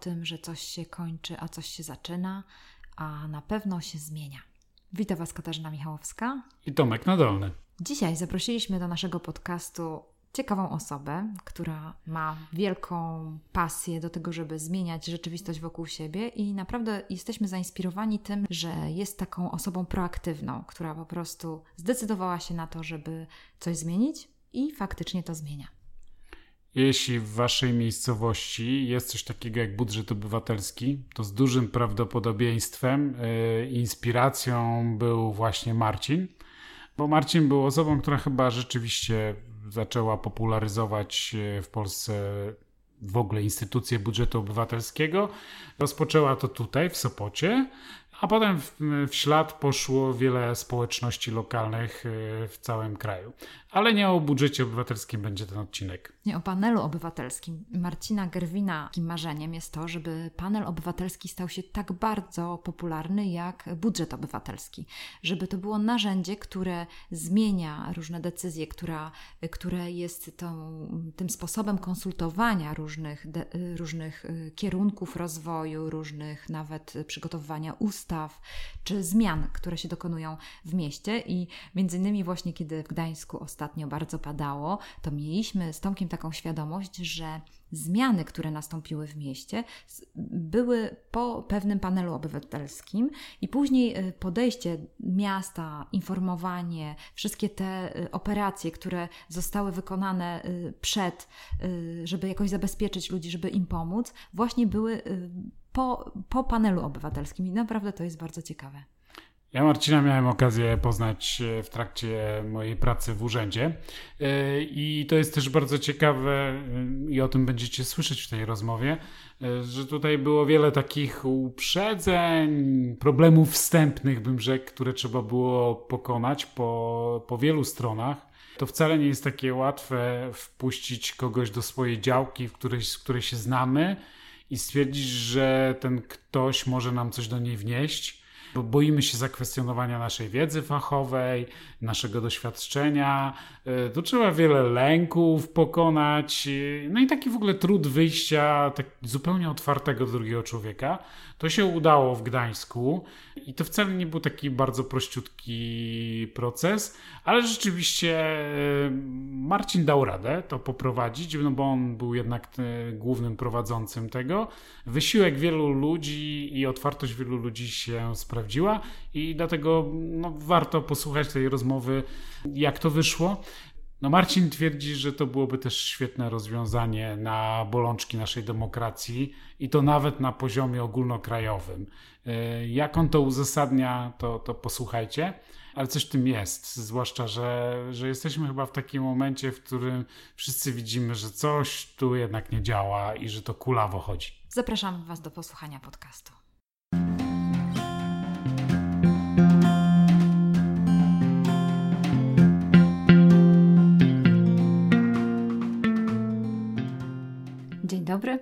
tym, że coś się kończy, a coś się zaczyna, a na pewno się zmienia. Witam Was Katarzyna Michałowska i Tomek Nadolny. Dzisiaj zaprosiliśmy do naszego podcastu ciekawą osobę, która ma wielką pasję do tego, żeby zmieniać rzeczywistość wokół siebie i naprawdę jesteśmy zainspirowani tym, że jest taką osobą proaktywną, która po prostu zdecydowała się na to, żeby coś zmienić i faktycznie to zmienia. Jeśli w waszej miejscowości jest coś takiego jak budżet obywatelski, to z dużym prawdopodobieństwem yy, inspiracją był właśnie Marcin, bo Marcin był osobą, która chyba rzeczywiście zaczęła popularyzować w Polsce w ogóle instytucję budżetu obywatelskiego. Rozpoczęła to tutaj, w Sopocie, a potem w, w ślad poszło wiele społeczności lokalnych e, w całym kraju. Ale nie o budżecie obywatelskim będzie ten odcinek. O panelu obywatelskim. Marcina Gerwina takim marzeniem jest to, żeby panel obywatelski stał się tak bardzo popularny jak budżet obywatelski. Żeby to było narzędzie, które zmienia różne decyzje, która, które jest tą, tym sposobem konsultowania różnych, de, różnych e, kierunków rozwoju, różnych nawet przygotowywania ustaw czy zmian, które się dokonują w mieście. I między innymi właśnie kiedy w Gdańsku ostatnio bardzo padało, to mieliśmy z Tomkiem taką świadomość, że zmiany, które nastąpiły w mieście, były po pewnym panelu obywatelskim i później y, podejście miasta, informowanie, wszystkie te y, operacje, które zostały wykonane y, przed, żeby jakoś zabezpieczyć ludzi, żeby im pomóc, właśnie były po, po panelu obywatelskim i naprawdę to jest bardzo ciekawe. Ja Marcina miałem okazję poznać e, w trakcie mojej pracy w urzędzie e, i to jest też bardzo ciekawe e, i o tym będziecie słyszeć w tej rozmowie, że tutaj było wiele takich uprzedzeń, problemów wstępnych, bym rzekł, które trzeba było pokonać po, po wielu stronach. To wcale nie jest takie łatwe wpuścić kogoś do swojej działki, w której, z której się znamy i stwierdzić, że ten ktoś może nam coś do niej wnieść bo boimy się zakwestionowania naszej wiedzy fachowej, naszego doświadczenia. E, tu trzeba wiele lęków pokonać. E, no i taki w ogóle trud wyjścia tak zupełnie otwartego do drugiego człowieka. To się udało w Gdańsku i to wcale nie był taki bardzo prościutki proces, ale rzeczywiście e, Marcin dał radę to poprowadzić, no bo on był jednak głównym prowadzącym tego. Wysiłek wielu ludzi i otwartość wielu ludzi się sprawdziła i dlatego no, warto posłuchać tej rozmowy, jak to wyszło. No Marcin twierdzi, że to byłoby też świetne rozwiązanie na bolączki naszej demokracji i to nawet na poziomie ogólnokrajowym. E, jak on to uzasadnia, to, to posłuchajcie, ale coś w tym jest, zwłaszcza, że, że jesteśmy chyba w takim momencie, w którym wszyscy widzimy, że coś tu jednak nie działa i że to kulawo chodzi. Zapraszam Was do posłuchania podcastu. Dobry.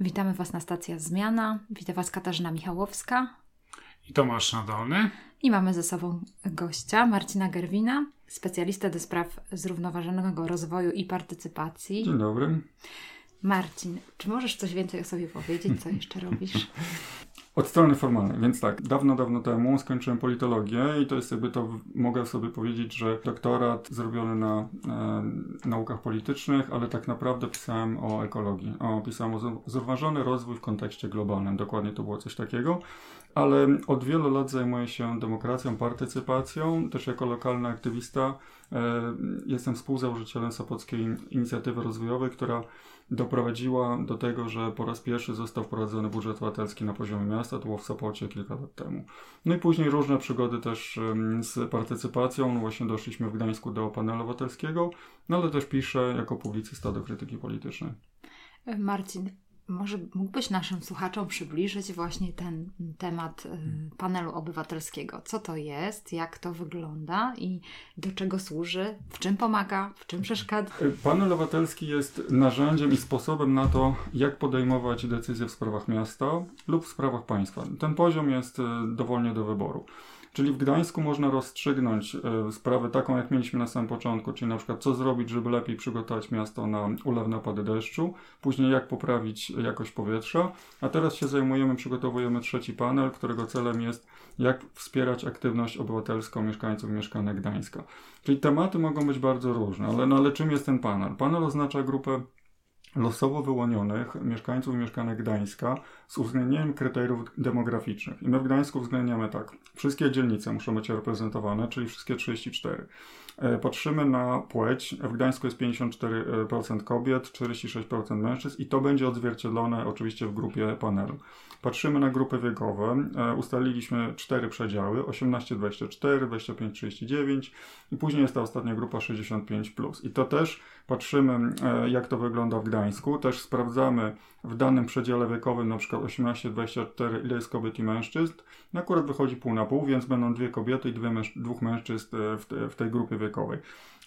Witamy Was na stacji Zmiana. Witam Was Katarzyna Michałowska. I Tomasz Nadolny. I mamy ze sobą gościa, Marcina Gerwina, specjalistę do spraw zrównoważonego rozwoju i partycypacji. Dzień dobry. Marcin, czy możesz coś więcej o sobie powiedzieć? Co jeszcze robisz? Od strony formalnej, więc tak, dawno, dawno temu skończyłem politologię i to jest jakby to, mogę sobie powiedzieć, że doktorat zrobiony na e, naukach politycznych, ale tak naprawdę pisałem o ekologii. O, pisałem o zrównoważony rozwój w kontekście globalnym, dokładnie to było coś takiego. Ale od wielu lat zajmuję się demokracją, partycypacją, też jako lokalny aktywista. E, jestem współzałożycielem Sopockiej Inicjatywy Rozwojowej, która doprowadziła do tego, że po raz pierwszy został wprowadzony budżet obywatelski na poziomie miasta, to było w Sopocie kilka lat temu. No i później różne przygody też z partycypacją, no właśnie doszliśmy w Gdańsku do panelu obywatelskiego, no ale też piszę jako publicysta do krytyki politycznej. Marcin, może mógłbyś naszym słuchaczom przybliżyć właśnie ten temat y, panelu obywatelskiego? Co to jest, jak to wygląda i do czego służy, w czym pomaga, w czym przeszkadza? Y, panel obywatelski jest narzędziem i sposobem na to, jak podejmować decyzje w sprawach miasta lub w sprawach państwa. Ten poziom jest y, dowolnie do wyboru. Czyli w Gdańsku można rozstrzygnąć e, sprawę taką, jak mieliśmy na samym początku, czyli na przykład co zrobić, żeby lepiej przygotować miasto na ulewne opady deszczu, później jak poprawić jakość powietrza, a teraz się zajmujemy, przygotowujemy trzeci panel, którego celem jest jak wspierać aktywność obywatelską mieszkańców mieszkanek Gdańska. Czyli tematy mogą być bardzo różne, ale, no, ale czym jest ten panel? Panel oznacza grupę losowo wyłonionych mieszkańców i mieszkanek Gdańska z uwzględnieniem kryteriów demograficznych. I my w Gdańsku uwzględniamy tak. Wszystkie dzielnice muszą być reprezentowane, czyli wszystkie 34. E, patrzymy na płeć. W Gdańsku jest 54% kobiet, 46% mężczyzn i to będzie odzwierciedlone oczywiście w grupie panelu. Patrzymy na grupy wiekowe. E, ustaliliśmy cztery przedziały: 18-24, 25-39 i później jest ta ostatnia grupa 65+. I to też patrzymy, e, jak to wygląda w Gdańsku. Też sprawdzamy w danym przedziale wiekowym, na przykład 18-24, ile jest kobiet i mężczyzn. No akurat wychodzi pół na pół, więc będą dwie kobiety i dwie męż dwóch mężczyzn e, w, te, w tej grupie wiekowej.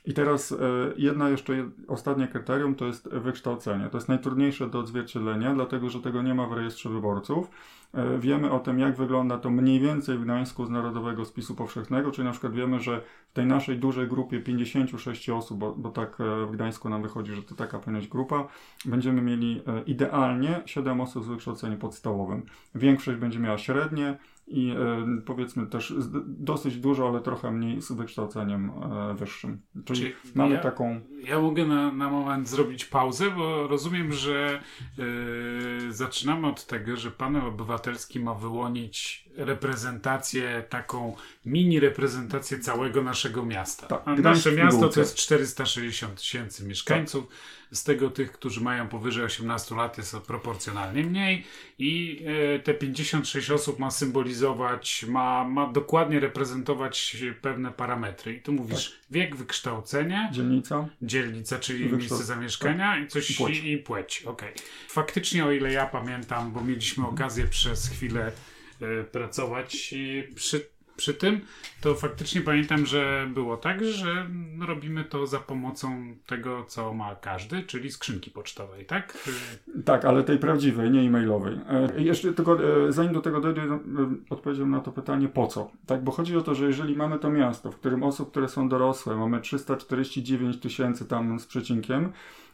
I teraz e, jedna jeszcze ostatnie kryterium to jest wykształcenie. To jest najtrudniejsze do odzwierciedlenia, dlatego że tego nie ma w rejestrze wyborców. E, wiemy o tym, jak wygląda to mniej więcej w Gdańsku z Narodowego Spisu Powszechnego, czyli na przykład wiemy, że w tej naszej dużej grupie 56 osób, bo, bo tak e, w Gdańsku nam wychodzi, że to taka być grupa, będziemy mieli idealnie 7 osób z wykształceniem podstawowym. Większość będzie miała średnie, i e, powiedzmy też dosyć dużo, ale trochę mniej z wykształceniem e, wyższym. Czyli, Czyli mamy ja, taką. Ja mogę na, na moment zrobić pauzę, bo rozumiem, że yy, zaczynamy od tego, że panel obywatelski ma wyłonić reprezentację, taką mini reprezentację całego naszego miasta. Tak, nasze miasto to jest 460 tysięcy mieszkańców. Tak z tego tych, którzy mają powyżej 18 lat jest proporcjonalnie mniej i e, te 56 osób ma symbolizować, ma, ma dokładnie reprezentować pewne parametry. I tu mówisz tak. wiek, wykształcenie, dzielnica, dzielnica czyli miejsce zamieszkania tak. i coś i płeć. I, płeć. Okay. Faktycznie o ile ja pamiętam, bo mieliśmy okazję przez chwilę e, pracować przy przy tym, to faktycznie pamiętam, że było tak, że robimy to za pomocą tego, co ma każdy, czyli skrzynki pocztowej, tak? Tak, ale tej prawdziwej, nie e-mailowej. E, jeszcze tylko, e, zanim do tego dojdę, e, odpowiedziałem na to pytanie, po co? Tak, bo chodzi o to, że jeżeli mamy to miasto, w którym osób, które są dorosłe, mamy 349 tysięcy tam z przecinkiem,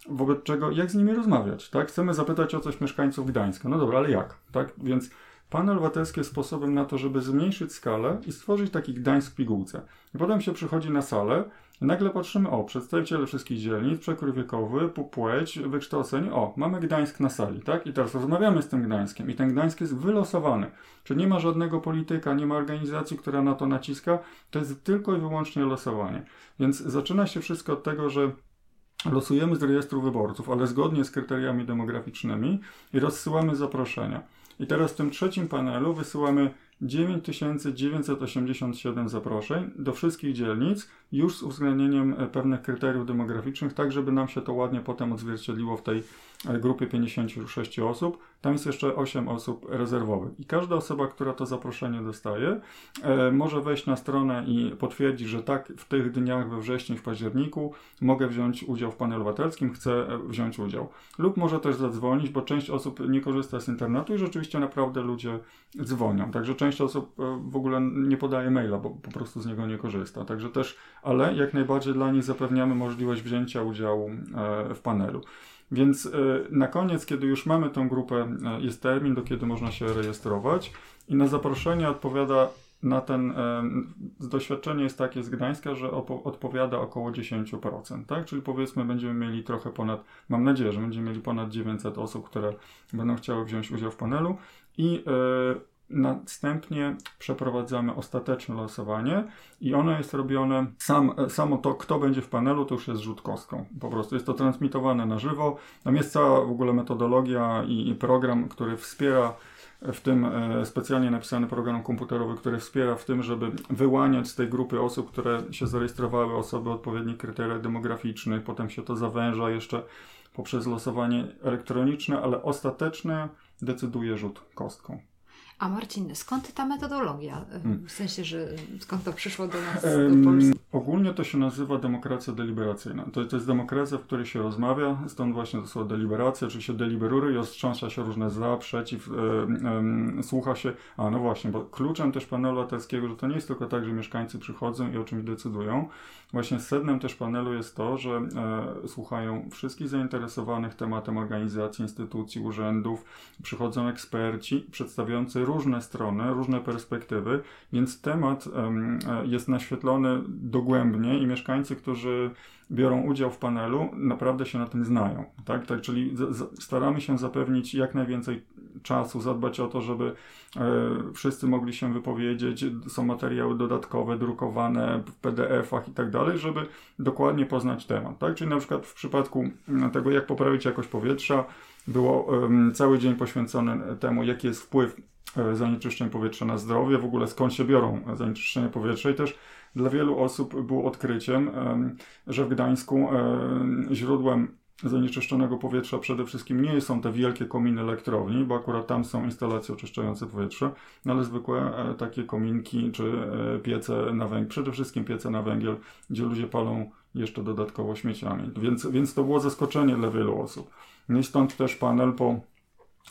wobec czego, jak z nimi rozmawiać, tak? Chcemy zapytać o coś mieszkańców Gdańska. No dobra, ale jak, tak? Więc Panel obywatelski jest sposobem na to, żeby zmniejszyć skalę i stworzyć taki Gdańsk w pigułce. I potem się przychodzi na salę i nagle patrzymy, o, przedstawiciele wszystkich dzielnic, przekrój wiekowy, płeć, wykształcenie, o, mamy Gdańsk na sali, tak? I teraz rozmawiamy z tym Gdańskiem i ten Gdańsk jest wylosowany. Czyli nie ma żadnego polityka, nie ma organizacji, która na to naciska, to jest tylko i wyłącznie losowanie. Więc zaczyna się wszystko od tego, że losujemy z rejestru wyborców, ale zgodnie z kryteriami demograficznymi i rozsyłamy zaproszenia. I teraz w tym trzecim panelu wysyłamy 9987 zaproszeń do wszystkich dzielnic, już z uwzględnieniem pewnych kryteriów demograficznych, tak żeby nam się to ładnie potem odzwierciedliło w tej grupie 56 osób. Tam jest jeszcze 8 osób rezerwowych. I każda osoba, która to zaproszenie dostaje, e, może wejść na stronę i potwierdzić, że tak, w tych dniach we wrześniu, w październiku mogę wziąć udział w panelu obywatelskim, chcę wziąć udział. Lub może też zadzwonić, bo część osób nie korzysta z internetu i rzeczywiście naprawdę ludzie dzwonią. Także część osób w ogóle nie podaje maila, bo po prostu z niego nie korzysta. Także też ale jak najbardziej dla nich zapewniamy możliwość wzięcia udziału e, w panelu. Więc e, na koniec, kiedy już mamy tą grupę, e, jest termin, do kiedy można się rejestrować i na zaproszenie odpowiada na ten, doświadczenie jest takie z Gdańska, że odpowiada około 10%, tak? Czyli powiedzmy będziemy mieli trochę ponad, mam nadzieję, że będziemy mieli ponad 900 osób, które będą chciały wziąć udział w panelu i Następnie przeprowadzamy ostateczne losowanie i ono jest robione, sam, samo to, kto będzie w panelu, to już jest rzut kostką. Po prostu jest to transmitowane na żywo. Tam jest cała w ogóle metodologia i, i program, który wspiera w tym e, specjalnie napisany program komputerowy, który wspiera w tym, żeby wyłaniać z tej grupy osób, które się zarejestrowały, osoby odpowiednich kryteriach demograficznych, potem się to zawęża jeszcze poprzez losowanie elektroniczne, ale ostateczne decyduje rzut kostką. A Marcin, skąd ta metodologia? Hmm. W sensie, że skąd to przyszło do nas, do Polski? Ogólnie to się nazywa demokracja deliberacyjna. To, to jest demokracja, w której się rozmawia, stąd właśnie to słowo deliberacja, czyli się deliberuje i ostrząsa się różne za, przeciw, słucha się. A no właśnie, bo kluczem też panelu obywatelskiego, że to nie jest tylko tak, że mieszkańcy przychodzą i o czymś decydują. Właśnie sednem też panelu jest to, że e, słuchają wszystkich zainteresowanych tematem organizacji, instytucji, urzędów, przychodzą eksperci przedstawiający różne strony, różne perspektywy, więc temat e, jest naświetlony dogłębnie i mieszkańcy, którzy biorą udział w panelu, naprawdę się na tym znają. Tak? tak czyli staramy się zapewnić jak najwięcej czasu, zadbać o to, żeby e, wszyscy mogli się wypowiedzieć. Są materiały dodatkowe, drukowane w PDF-ach i tak dalej, żeby dokładnie poznać temat. Tak? Czyli na przykład w przypadku tego, jak poprawić jakość powietrza, było cały dzień poświęcony temu, jaki jest wpływ zanieczyszczeń powietrza na zdrowie, w ogóle skąd się biorą zanieczyszczenia powietrza i też dla wielu osób było odkryciem, że w Gdańsku źródłem zanieczyszczonego powietrza przede wszystkim nie są te wielkie kominy elektrowni, bo akurat tam są instalacje oczyszczające powietrze, ale zwykłe e, takie kominki czy e, piece na węgiel, przede wszystkim piece na węgiel, gdzie ludzie palą jeszcze dodatkowo śmieciami. Więc, więc to było zaskoczenie dla wielu osób. No i stąd też panel po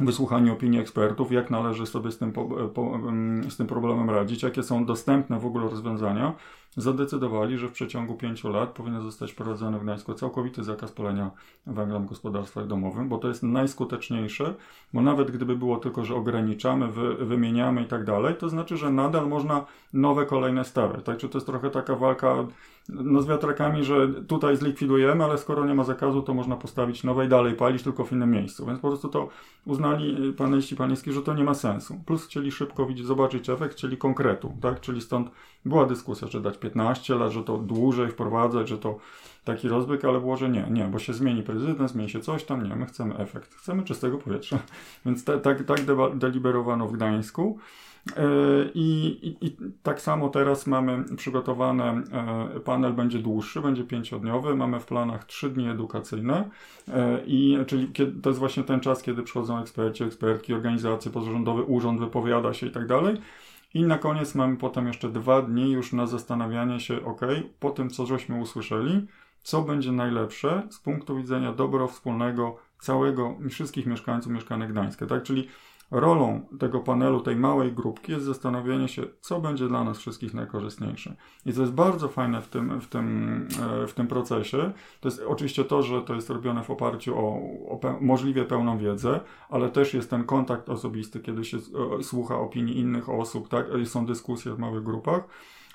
wysłuchaniu opinii ekspertów, jak należy sobie z tym, po, po, z tym problemem radzić, jakie są dostępne w ogóle rozwiązania, zadecydowali, że w przeciągu pięciu lat powinien zostać wprowadzony w Gdańsku całkowity zakaz palenia węgla w gospodarstwach domowym, bo to jest najskuteczniejsze, bo nawet gdyby było tylko, że ograniczamy, wy, wymieniamy i tak dalej, to znaczy, że nadal można nowe kolejne stawiać. Także to jest trochę taka walka no, z wiatrakami, że tutaj zlikwidujemy, ale skoro nie ma zakazu, to można postawić nowe i dalej palić, tylko w innym miejscu. Więc po prostu to uznali paneliści panieńskie, że to nie ma sensu. Plus chcieli szybko widzieć, zobaczyć efekt, chcieli konkretu, tak? Czyli stąd była dyskusja, czy dać 15 lat, że to dłużej wprowadzać, że to taki rozbyk, ale było, że nie, nie, bo się zmieni prezydent, zmieni się coś tam, nie, my chcemy efekt, chcemy czystego powietrza. Więc te, tak, tak deliberowano w Gdańsku. E, I, i, I, tak samo teraz mamy przygotowane, e, panel będzie dłuższy, będzie pięciodniowy, mamy w planach trzy dni edukacyjne, e, i, czyli kiedy, to jest właśnie ten czas, kiedy przychodzą eksperci, ekspertki, organizacje pozarządowe, urząd wypowiada się i tak dalej. I na koniec mamy potem jeszcze dwa dni już na zastanawianie się, ok, po tym co żeśmy usłyszeli, co będzie najlepsze z punktu widzenia dobro wspólnego całego, wszystkich mieszkańców mieszkanek Gdańska, tak? Czyli rolą tego panelu, tej małej grupki jest zastanowienie się, co będzie dla nas wszystkich najkorzystniejsze. I co jest bardzo fajne w tym, w tym, e, w tym procesie, to jest oczywiście to, że to jest robione w oparciu o, o pe możliwie pełną wiedzę, ale też jest ten kontakt osobisty, kiedy się e, słucha opinii innych osób, tak? są dyskusje w małych grupach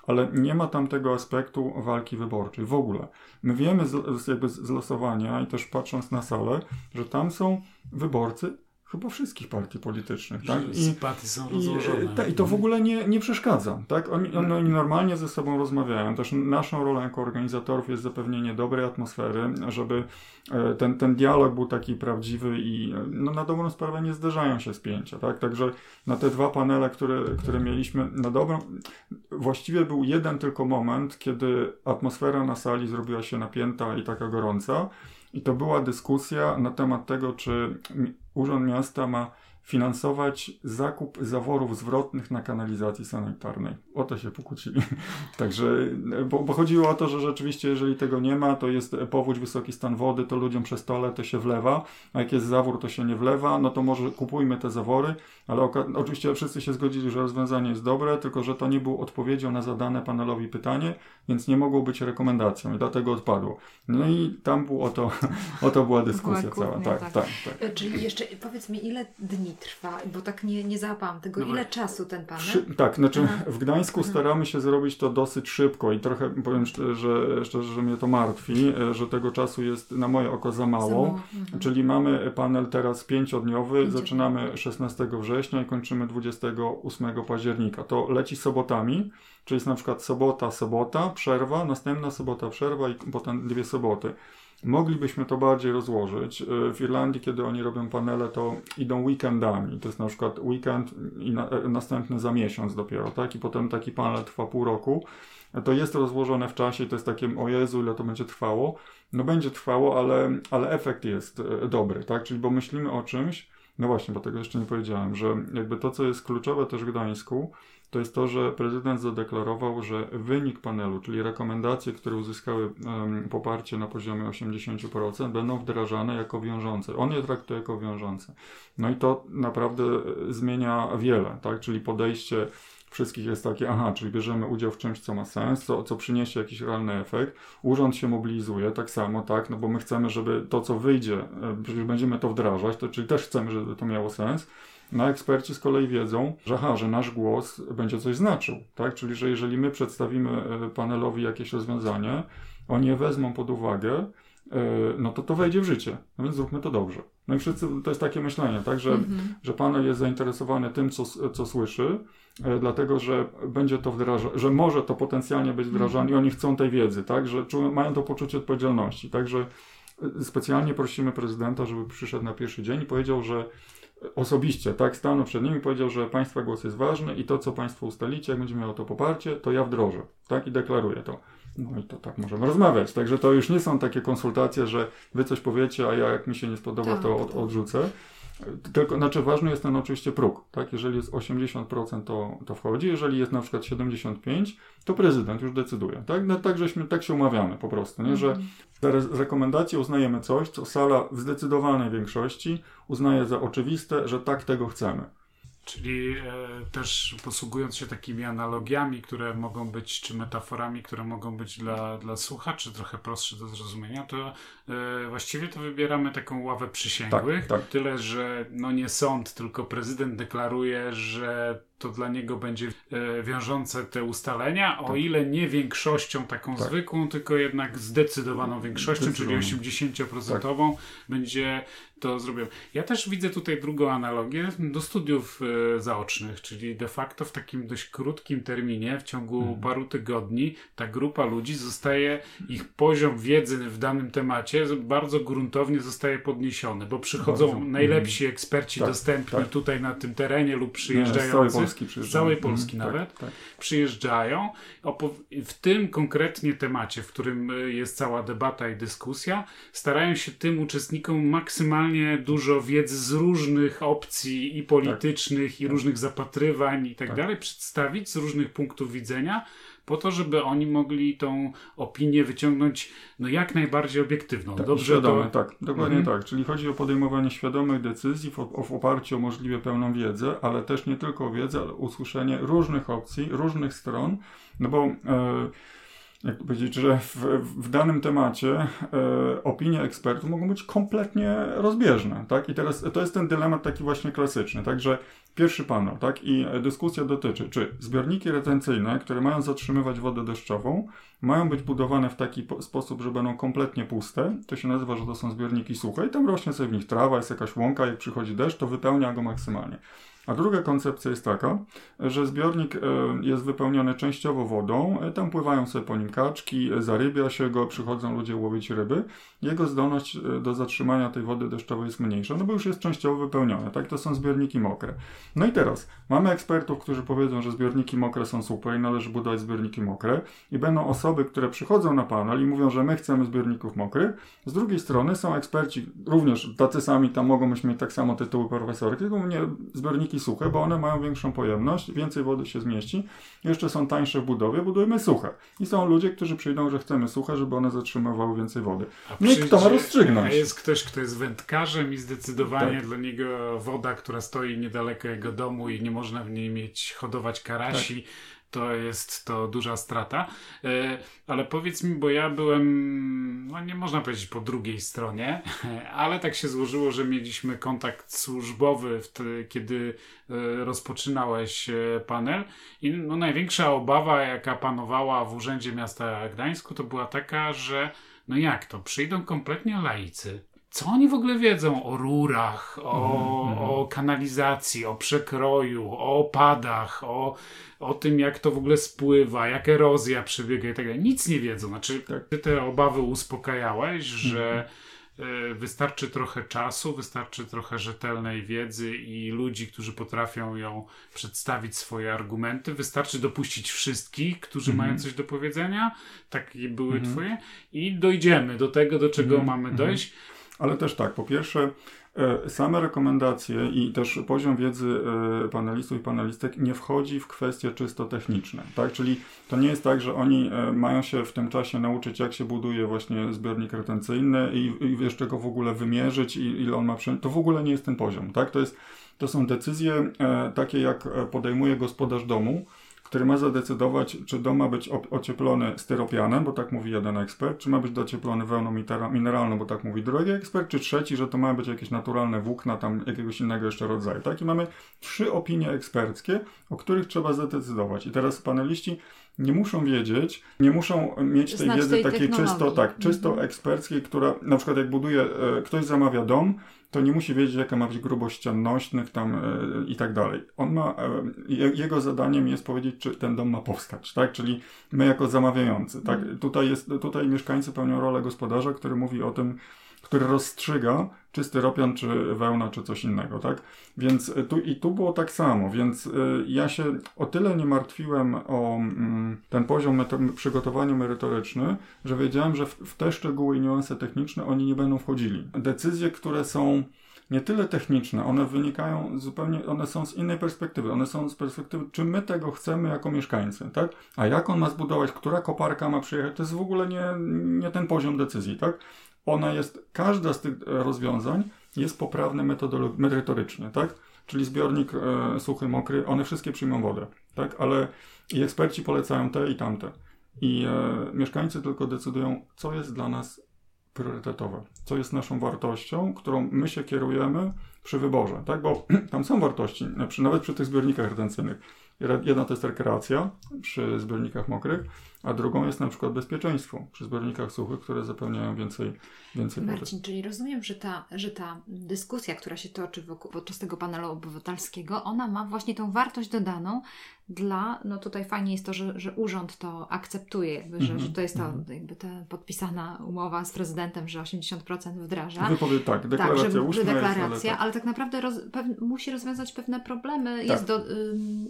ale nie ma tam tego aspektu walki wyborczej w ogóle. My wiemy z, jakby z losowania i też patrząc na salę, że tam są wyborcy chyba wszystkich partii politycznych. Tak? I, sympatie są rozłożone. I, ta, I to w ogóle nie, nie przeszkadza. Tak? Oni, oni normalnie ze sobą rozmawiają. Też naszą rolą jako organizatorów jest zapewnienie dobrej atmosfery, żeby e, ten, ten dialog był taki prawdziwy i no, na dobrą sprawę nie zderzają się spięcia. Tak? Także na te dwa panele, które, które mieliśmy, na dobrą, właściwie był jeden tylko moment, kiedy atmosfera na sali zrobiła się napięta i taka gorąca. I to była dyskusja na temat tego, czy Urząd Miasta ma finansować zakup zaworów zwrotnych na kanalizacji sanitarnej. O to się pokłócili. Także, bo, bo, chodziło o to, że rzeczywiście, jeżeli tego nie ma, to jest powódź, wysoki stan wody, to ludziom przez stole to się wlewa, a jak jest zawór, to się nie wlewa, no to może kupujmy te zawory, ale oczywiście wszyscy się zgodzili, że rozwiązanie jest dobre, tylko że to nie było odpowiedzią na zadane panelowi pytanie, więc nie mogło być rekomendacją i dlatego odpadło. No i tam było o to, o to była dyskusja była cała. Tak, tak, tak, tak. Czyli jeszcze powiedz mi, ile dni trwa? Bo tak nie, nie załapałam tego. No ile czasu ten panel? Przy, tak, znaczy Aha. w Gdańsku Aha. staramy się zrobić to dosyć szybko i trochę powiem że, szczerze, że mnie to martwi, że tego czasu jest na moje oko za mało. Za mało. Mhm. Czyli mamy panel teraz pięciodniowy, zaczynamy 16 września i kończymy 28 października. To leci sobotami, czyli jest na przykład sobota, sobota, przerwa, następna sobota, przerwa i potem dwie soboty. Moglibyśmy to bardziej rozłożyć. E, w Irlandii, kiedy oni robią panele, to idą weekendami. To jest na przykład weekend i na, e, następny za miesiąc dopiero, tak? I potem taki panel trwa pół roku. E, to jest rozłożone w czasie to jest takie, o Jezu, ile to będzie trwało. No będzie trwało, ale, ale efekt jest dobry, tak? Czyli bo myślimy o czymś, No właśnie, bo tego jeszcze nie powiedziałem, że jakby to, co jest kluczowe też w Gdańsku, to jest to, że prezydent zadeklarował, że wynik panelu, czyli rekomendacje, które uzyskały poparcie na poziomie 80%, będą wdrażane jako wiążące. On je traktuje jako wiążące. No i to naprawdę zmienia wiele, tak? Czyli podejście wszystkich jest takie, aha, czyli bierzemy udział w czymś, co ma sens, co, co przyniesie jakiś realny efekt. Urząd się mobilizuje tak samo, tak, no bo my chcemy, żeby to, co wyjdzie, e, przecież będziemy to wdrażać, to czyli też chcemy, żeby to miało sens. No eksperci z kolei wiedzą, że, aha, że nasz głos będzie coś znaczył, tak? Czyli, że jeżeli my przedstawimy e, panelowi jakieś rozwiązanie, oni je wezmą pod uwagę, e, no to to wejdzie w życie. No więc zróbmy to dobrze. No i wszyscy, to jest takie myślenie, tak, że, mm -hmm. że panel jest zainteresowany tym, co, co słyszy, e, dlatego, że będzie to wdrażane, że może to potencjalnie być wdrażane mm -hmm. i oni chcą tej wiedzy, tak, że czują, mają to poczucie odpowiedzialności, także specjalnie prosimy prezydenta, żeby przyszedł na pierwszy dzień i powiedział, że osobiście, tak, stanął przed nimi i powiedział, że Państwa głos jest ważny i to, co Państwo ustalicie, jak będzie miało to poparcie, to ja wdrożę, tak, i deklaruję to. No i to tak możemy rozmawiać. Także to już nie są takie konsultacje, że Wy coś powiecie, a ja jak mi się nie spodoba, tak, to od, odrzucę. Tylko, znaczy ważny jest ten oczywiście próg, tak? Jeżeli jest 80% to, to wchodzi, jeżeli jest na przykład 75%, to prezydent już decyduje, tak? No, tak, żeśmy, tak się umawiamy po prostu, nie? Że za re rekomendacje uznajemy coś, co sala w zdecydowanej większości uznaje za oczywiste, że tak tego chcemy. Czyli e, też posługując się takimi analogiami, które mogą być, czy metaforami, które mogą być dla, dla słuchaczy trochę prostsze do zrozumienia, to e, właściwie to wybieramy taką ławę przysięgłych. Tak, tak. Tyle, że no nie sąd, tylko prezydent deklaruje, że to dla niego będzie e, wiążące te ustalenia, o tak. ile nie większością taką tak. zwykłą, tylko jednak zdecydowaną większością, czyli 80% tak. będzie to zrobią. Ja też widzę tutaj drugą analogię do studiów e, zaocznych, czyli de facto w takim dość krótkim terminie, w ciągu hmm. paru tygodni, ta grupa ludzi zostaje, ich poziom wiedzy w danym temacie bardzo gruntownie zostaje podniesiony, bo przychodzą bardzo. najlepsi hmm. eksperci tak, dostępni tak. tutaj na tym terenie lub przyjeżdżający. Polski. Z całej Polski mm, nawet. Tak, tak. Przyjeżdżają. W tym konkretnie temacie, w którym y, jest cała debata i dyskusja, starają się tym uczestnikom maksymalnie dużo wiedzy z różnych opcji i politycznych, tak. i różnych zapatrywań i tak, tak dalej przedstawić z różnych punktów widzenia po to, żeby oni mogli tą opinię wyciągnąć no jak najbardziej obiektywną. Tak, Dobrze świadome, to... tak, dokładnie mhm. tak. Czyli chodzi o podejmowanie świadomych decyzji w, w oparciu o możliwie pełną wiedzę, ale też nie tylko o wiedzę, ale usłyszenie różnych opcji, różnych stron, no bo e, jak powiedzieć, że w, w danym temacie e, opinie ekspertów mogą być kompletnie rozbieżne, tak? I teraz to jest ten dylemat taki właśnie klasyczny, także Pierwszy panel, tak? I dyskusja dotyczy, czy zbiorniki retencyjne, które mają zatrzymywać wodę deszczową, mają być budowane w taki sposób, że będą kompletnie puste. To się nazywa, że to są zbiorniki suche i tam rośnie sobie w nich trawa, jest jakaś łąka, jak przychodzi deszcz, to wypełnia go maksymalnie. A druga koncepcja jest taka, że zbiornik e, jest wypełniony częściowo wodą, e, tam pływają sobie po nim kaczki, e, zarybia się go, przychodzą ludzie łowić ryby. Jego zdolność do zatrzymania tej wody deszczowej jest mniejsza, no bo już jest częściowo wypełnione, tak? To są zbiorniki mokre. No i teraz mamy ekspertów, którzy powiedzą, że zbiorniki mokre są super i należy budować zbiorniki mokre i będą osoby, które przychodzą na panel i mówią, że my chcemy zbiorników mokrych. Z drugiej strony są eksperci, również tacy sami, tam mogą mieć tak samo tytuły profesorki, tylko mnie zbiorniki suche, bo one mają większą pojemność, więcej wody się zmieści. Jeszcze są tańsze w budowie, budujmy suche. I są ludzie, którzy przyjdą, że chcemy suche, żeby one zatrzymywały więcej wody. No i kto ma rozstrzygnąć? A jest ktoś, kto jest wędkarzem i zdecydowanie tak. dla niego woda, która stoi niedaleko jego domu i nie można w niej mieć, hodować karasi, tak to jest to duża strata. E, ale powiedz mi, bo ja byłem, no nie można powiedzieć po drugiej stronie, ale tak się złożyło, że mieliśmy kontakt służbowy, wtedy, kiedy e, rozpoczynałeś e, panel. I no, największa obawa, jaka panowała w Urzędzie Miasta Gdańsku, to była taka, że no jak to, przyjdą kompletnie laicy co oni w ogóle wiedzą o rurach, o, mm o kanalizacji, o przekroju, o opadach, o, o tym, jak to w ogóle spływa, jak erozja przebiega i tak dalej. Nic nie wiedzą. Znaczy, tak. ty te obawy uspokajałeś, że mm -hmm. wystarczy trochę czasu, wystarczy trochę rzetelnej wiedzy i ludzi, którzy potrafią ją przedstawić swoje argumenty. Wystarczy dopuścić wszystkich, którzy mają coś do powiedzenia. Takie były mhm. twoje. I dojdziemy do tego, do czego mhm. mamy mhm. dojść. Ale też tak, po pierwsze, E, same rekomendacje i też poziom wiedzy e, panelistów i panelistek nie wchodzi w kwestie czysto techniczne, tak? Czyli to nie jest tak, że oni e, mają się w tym czasie nauczyć, jak się buduje właśnie zbiornik retencyjny i, i jeszcze go w ogóle wymierzyć i ile on ma przyjąć. To w ogóle nie jest ten poziom, tak? To, jest, to są decyzje takie, jak podejmuje gospodarz domu, który ma zadecydować, czy dom ma być ocieplony styropianem, bo tak mówi jeden ekspert, czy ma być docieplony wełną mineralną, bo tak mówi drugi ekspert, czy trzeci, że to ma być jakieś naturalne włókna tam jakiegoś innego jeszcze rodzaju. Tak? I mamy trzy opinie eksperckie, o których trzeba zadecydować. I teraz paneliści nie muszą wiedzieć, nie muszą mieć tej wiedzy takiej czysto, tak, czysto mhm. eksperckiej, która na przykład jak buduje, e, ktoś zamawia dom, to nie musi wiedzieć, jaka ma być grubość ścian nośnych tam e, i tak dalej. On ma, e, jego zadaniem jest powiedzieć, czy ten dom ma powstać, tak? Czyli my jako zamawiający, tak? Mm. Tutaj, jest, tutaj mieszkańcy pełnią rolę gospodarza, który mówi o tym, który rozstrzyga, czy styropian, czy wełna, czy coś innego, tak? Więc tu i tu było tak samo, więc y, ja się o tyle nie martwiłem o mm, ten poziom przygotowania merytoryczny, że wiedziałem, że w, w te szczegóły i niuanse techniczne oni nie będą wchodzili. Decyzje, które są nie tyle techniczne, one wynikają zupełnie, one są z innej perspektywy, one są z perspektywy, czy my tego chcemy jako mieszkańcy, tak? A jak on ma zbudować, która koparka ma przyjechać, to jest w ogóle nie, nie ten poziom decyzji, tak? Ona jest, każda z tych e, rozwiązań jest poprawne merytorycznie, tak? Czyli zbiornik e, suchy, mokry, one wszystkie przyjmą wodę, tak? Ale i eksperci polecają te i tamte. I e, mieszkańcy tylko decydują, co jest dla nas priorytetowe, co jest naszą wartością, którą my się kierujemy przy wyborze, tak? Bo tam są wartości, nawet przy tych zbiornikach retencyjnych. Jedna to jest rekreacja przy zbiornikach mokrych, a drugą jest na przykład bezpieczeństwo przy zbiornikach suchych, które zapełniają więcej, więcej Marcin, czyli rozumiem, że ta, że ta dyskusja, która się toczy wokół, podczas tego panelu obywatelskiego, ona ma właśnie tą wartość dodaną dla, no tutaj fajnie jest to, że, że urząd to akceptuje, jakby, że, że to jest to mhm. jakby ta podpisana umowa z prezydentem, że 80% wdraża. Wypowiedź tak, deklaracja tak, że, deklaracja, jest, ale, tak. ale tak naprawdę roz, pew, musi rozwiązać pewne problemy. Tak. Jest do,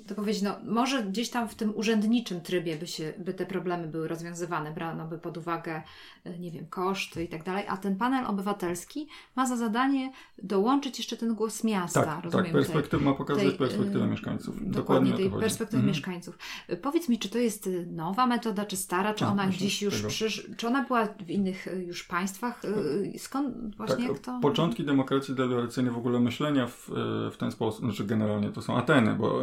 to powiedzieć, no może gdzieś tam w tym urzędniczym trybie by się, by te problemy były rozwiązywane, brano by pod uwagę, y, nie wiem, koszty i tak dalej, a ten panel obywatelski ma za zadanie dołączyć jeszcze ten głos miasta, tak, tak rozumiem. Tak, perspektyw, ma pokazać tej, perspektywę mieszkańców. Dokładnie, dokładnie tej perspektywy mhm. mieszkańców. Powiedz mi, czy to jest nowa metoda, czy stara, czy A, ona gdzieś już przysz... czy ona była w innych już państwach? Skąd właśnie tak, to? Początki demokracji deliberacyjnej, w ogóle myślenia w, w ten sposób, znaczy generalnie to są Ateny, bo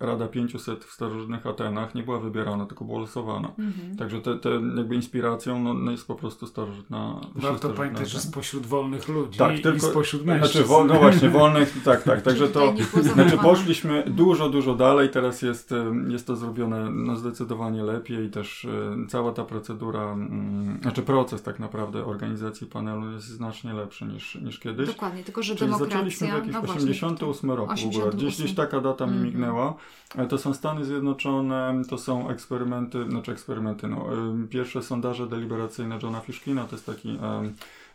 Rada 500 w starożytnych Atenach nie była wybierana, tylko była losowana. Mhm. Także te, te jakby inspiracją no, no jest po prostu starożytna Warto pamiętać, że spośród wolnych ludzi tak, tylko, i spośród znaczy, mężczyzn. Znaczy, no właśnie, wolnych, tak, tak. Także to, znaczy poszliśmy dużo, dużo dalej i teraz jest, jest to zrobione no, zdecydowanie lepiej i też cała ta procedura, mm, znaczy proces tak naprawdę organizacji panelu jest znacznie lepszy niż, niż kiedyś. Dokładnie, tylko że Czyli demokracja... zaczęliśmy w jakimś no 88 roku 88. w ogóle, gdzieś, gdzieś taka data mi -hmm. mignęła. E, to są Stany Zjednoczone, to są eksperymenty, znaczy eksperymenty, no, pierwsze sondaże deliberacyjne Johna Fishkina, to jest taki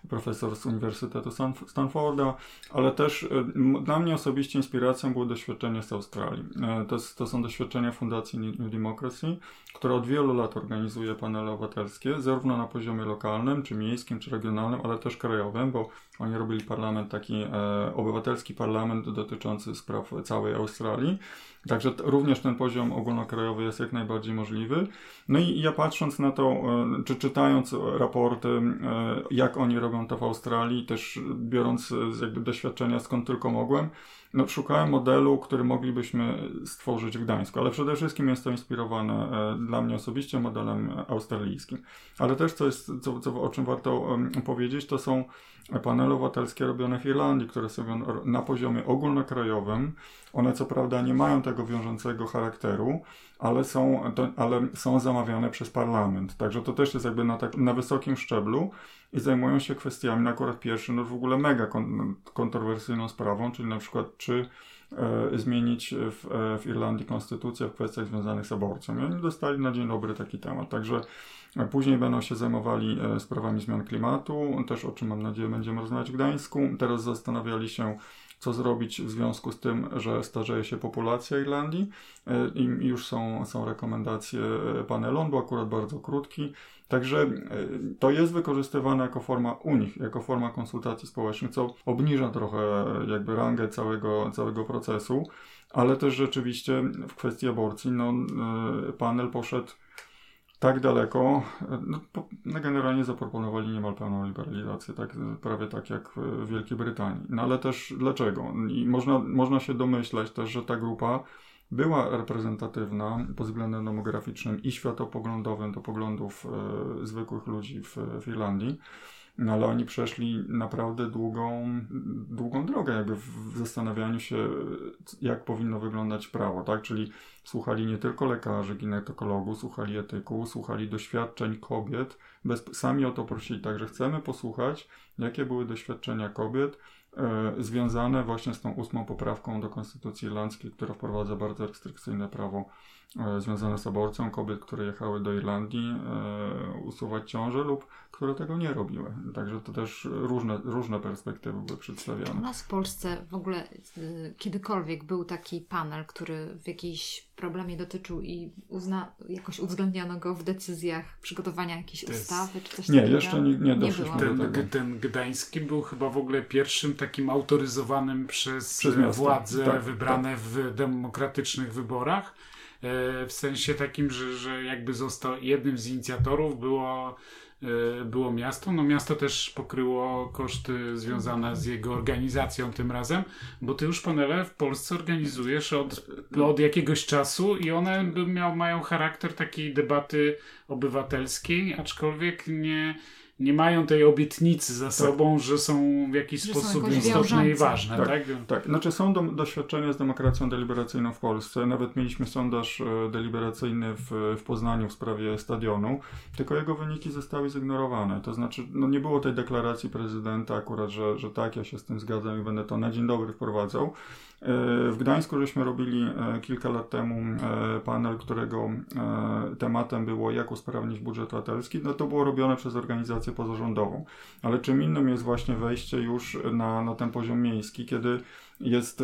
profesor z Uniwersytetu Stanforda, ale też e, dla mnie osobiście inspiracją były doświadczenia z Australii. E, to, to są doświadczenia Fundacji New Democracy, która od wielu lat organizuje panele obywatelskie, zarówno na poziomie lokalnym, czy miejskim, czy regionalnym, ale też krajowym, bo oni robili parlament taki, e, obywatelski parlament dotyczący spraw całej Australii. Także również ten poziom ogólnokrajowy jest jak najbardziej możliwy. No i ja patrząc na to, e, czy czytając raporty, e, jak oni robią to w Australii, też biorąc jakby doświadczenia skąd tylko mogłem, no, szukałem modelu, który moglibyśmy stworzyć w Gdańsku, ale przede wszystkim jest to inspirowane e, dla mnie osobiście modelem australijskim. Ale też co jest, co, co, o czym warto powiedzieć, to są panele obywatelskie robione w Irlandii, które są na poziomie ogólnokrajowym. One co prawda nie mają tego wiążącego charakteru, ale są, to, ale są zamawiane przez parlament. Także to też jest jakby na, tak, na wysokim szczeblu i zajmują się kwestiami, akurat pierwszy, no w ogóle mega kon, kontrowersyjną sprawą, czyli na przykład czy e, zmienić w, e, w Irlandii konstytucję w kwestiach związanych z aborcją. I oni dostali na dzień dobry taki temat. Także e, Później będą się zajmowali e, sprawami zmian klimatu, też o czym mam nadzieję będziemy rozmawiać w Gdańsku. Teraz zastanawiali się co zrobić w związku z tym, że starzeje się populacja Irlandii. I już są, są rekomendacje panelu, on był akurat bardzo krótki. Także to jest wykorzystywane jako forma u nich, jako forma konsultacji społecznych, co obniża trochę jakby rangę całego, całego procesu, ale też rzeczywiście w kwestii aborcji no, panel poszedł tak daleko, no, no, generalnie zaproponowali niemal pełną liberalizację, tak, prawie tak jak w Wielkiej Brytanii. No ale też dlaczego? I można, można się domyślać też, że ta grupa była reprezentatywna pod względem demograficznym i światopoglądowym do poglądów e, zwykłych ludzi w, Irlandii. No ale oni przeszli naprawdę długą, długą drogę, jakby w zastanawianiu się, jak powinno wyglądać prawo, tak? Czyli słuchali nie tylko lekarzy, ginekologów, słuchali etyków, słuchali doświadczeń kobiet, bez, sami o to prosili, także chcemy posłuchać, jakie były doświadczenia kobiet, związane właśnie z tą ósmą poprawką do Konstytucji Irlandzkiej, która wprowadza bardzo restrykcyjne prawo e, związane z aborcją kobiet, które jechały do Irlandii e, usuwać ciążę lub które tego nie robiły. Także to też różne, różne perspektywy były przedstawiane. U nas w Polsce w ogóle y, kiedykolwiek był taki panel, który w jakiejś problemie dotyczył i uzna, jakoś uwzględniano go w decyzjach przygotowania jakiejś ustawy czy coś nie, takiego? Jeszcze nie, nie, nie ten, ten gdański był chyba w ogóle pierwszym takim autoryzowanym przez, przez władze tak, wybrane tak. w demokratycznych wyborach. E, w sensie takim, że, że jakby został jednym z inicjatorów było E, było miasto. No miasto też pokryło koszty związane z jego organizacją tym razem, bo ty już panele w Polsce organizujesz od, od jakiegoś czasu i one miał, mają charakter takiej debaty obywatelskiej, aczkolwiek nie nie mają tej obietnicy za tak. sobą, że są w jakiś że sposób istotne i ważne. Tak, tak? tak. Znaczy są do, doświadczenia z demokracją deliberacyjną w Polsce. Nawet mieliśmy sondaż e, deliberacyjny w, w Poznaniu w sprawie stadionu, tylko jego wyniki zostały zignorowane. To znaczy, no nie było tej deklaracji prezydenta akurat, że, że tak, ja się z tym zgadzam i będę to na dzień dobry wprowadzał. E, w Gdańsku żeśmy robili e, kilka lat temu e, panel, którego tematem było jak usprawnić budżet obywatelski. No to było robione przez organizację pozarządową. Ale czym innym jest właśnie wejście już na, na ten poziom miejski, kiedy jest,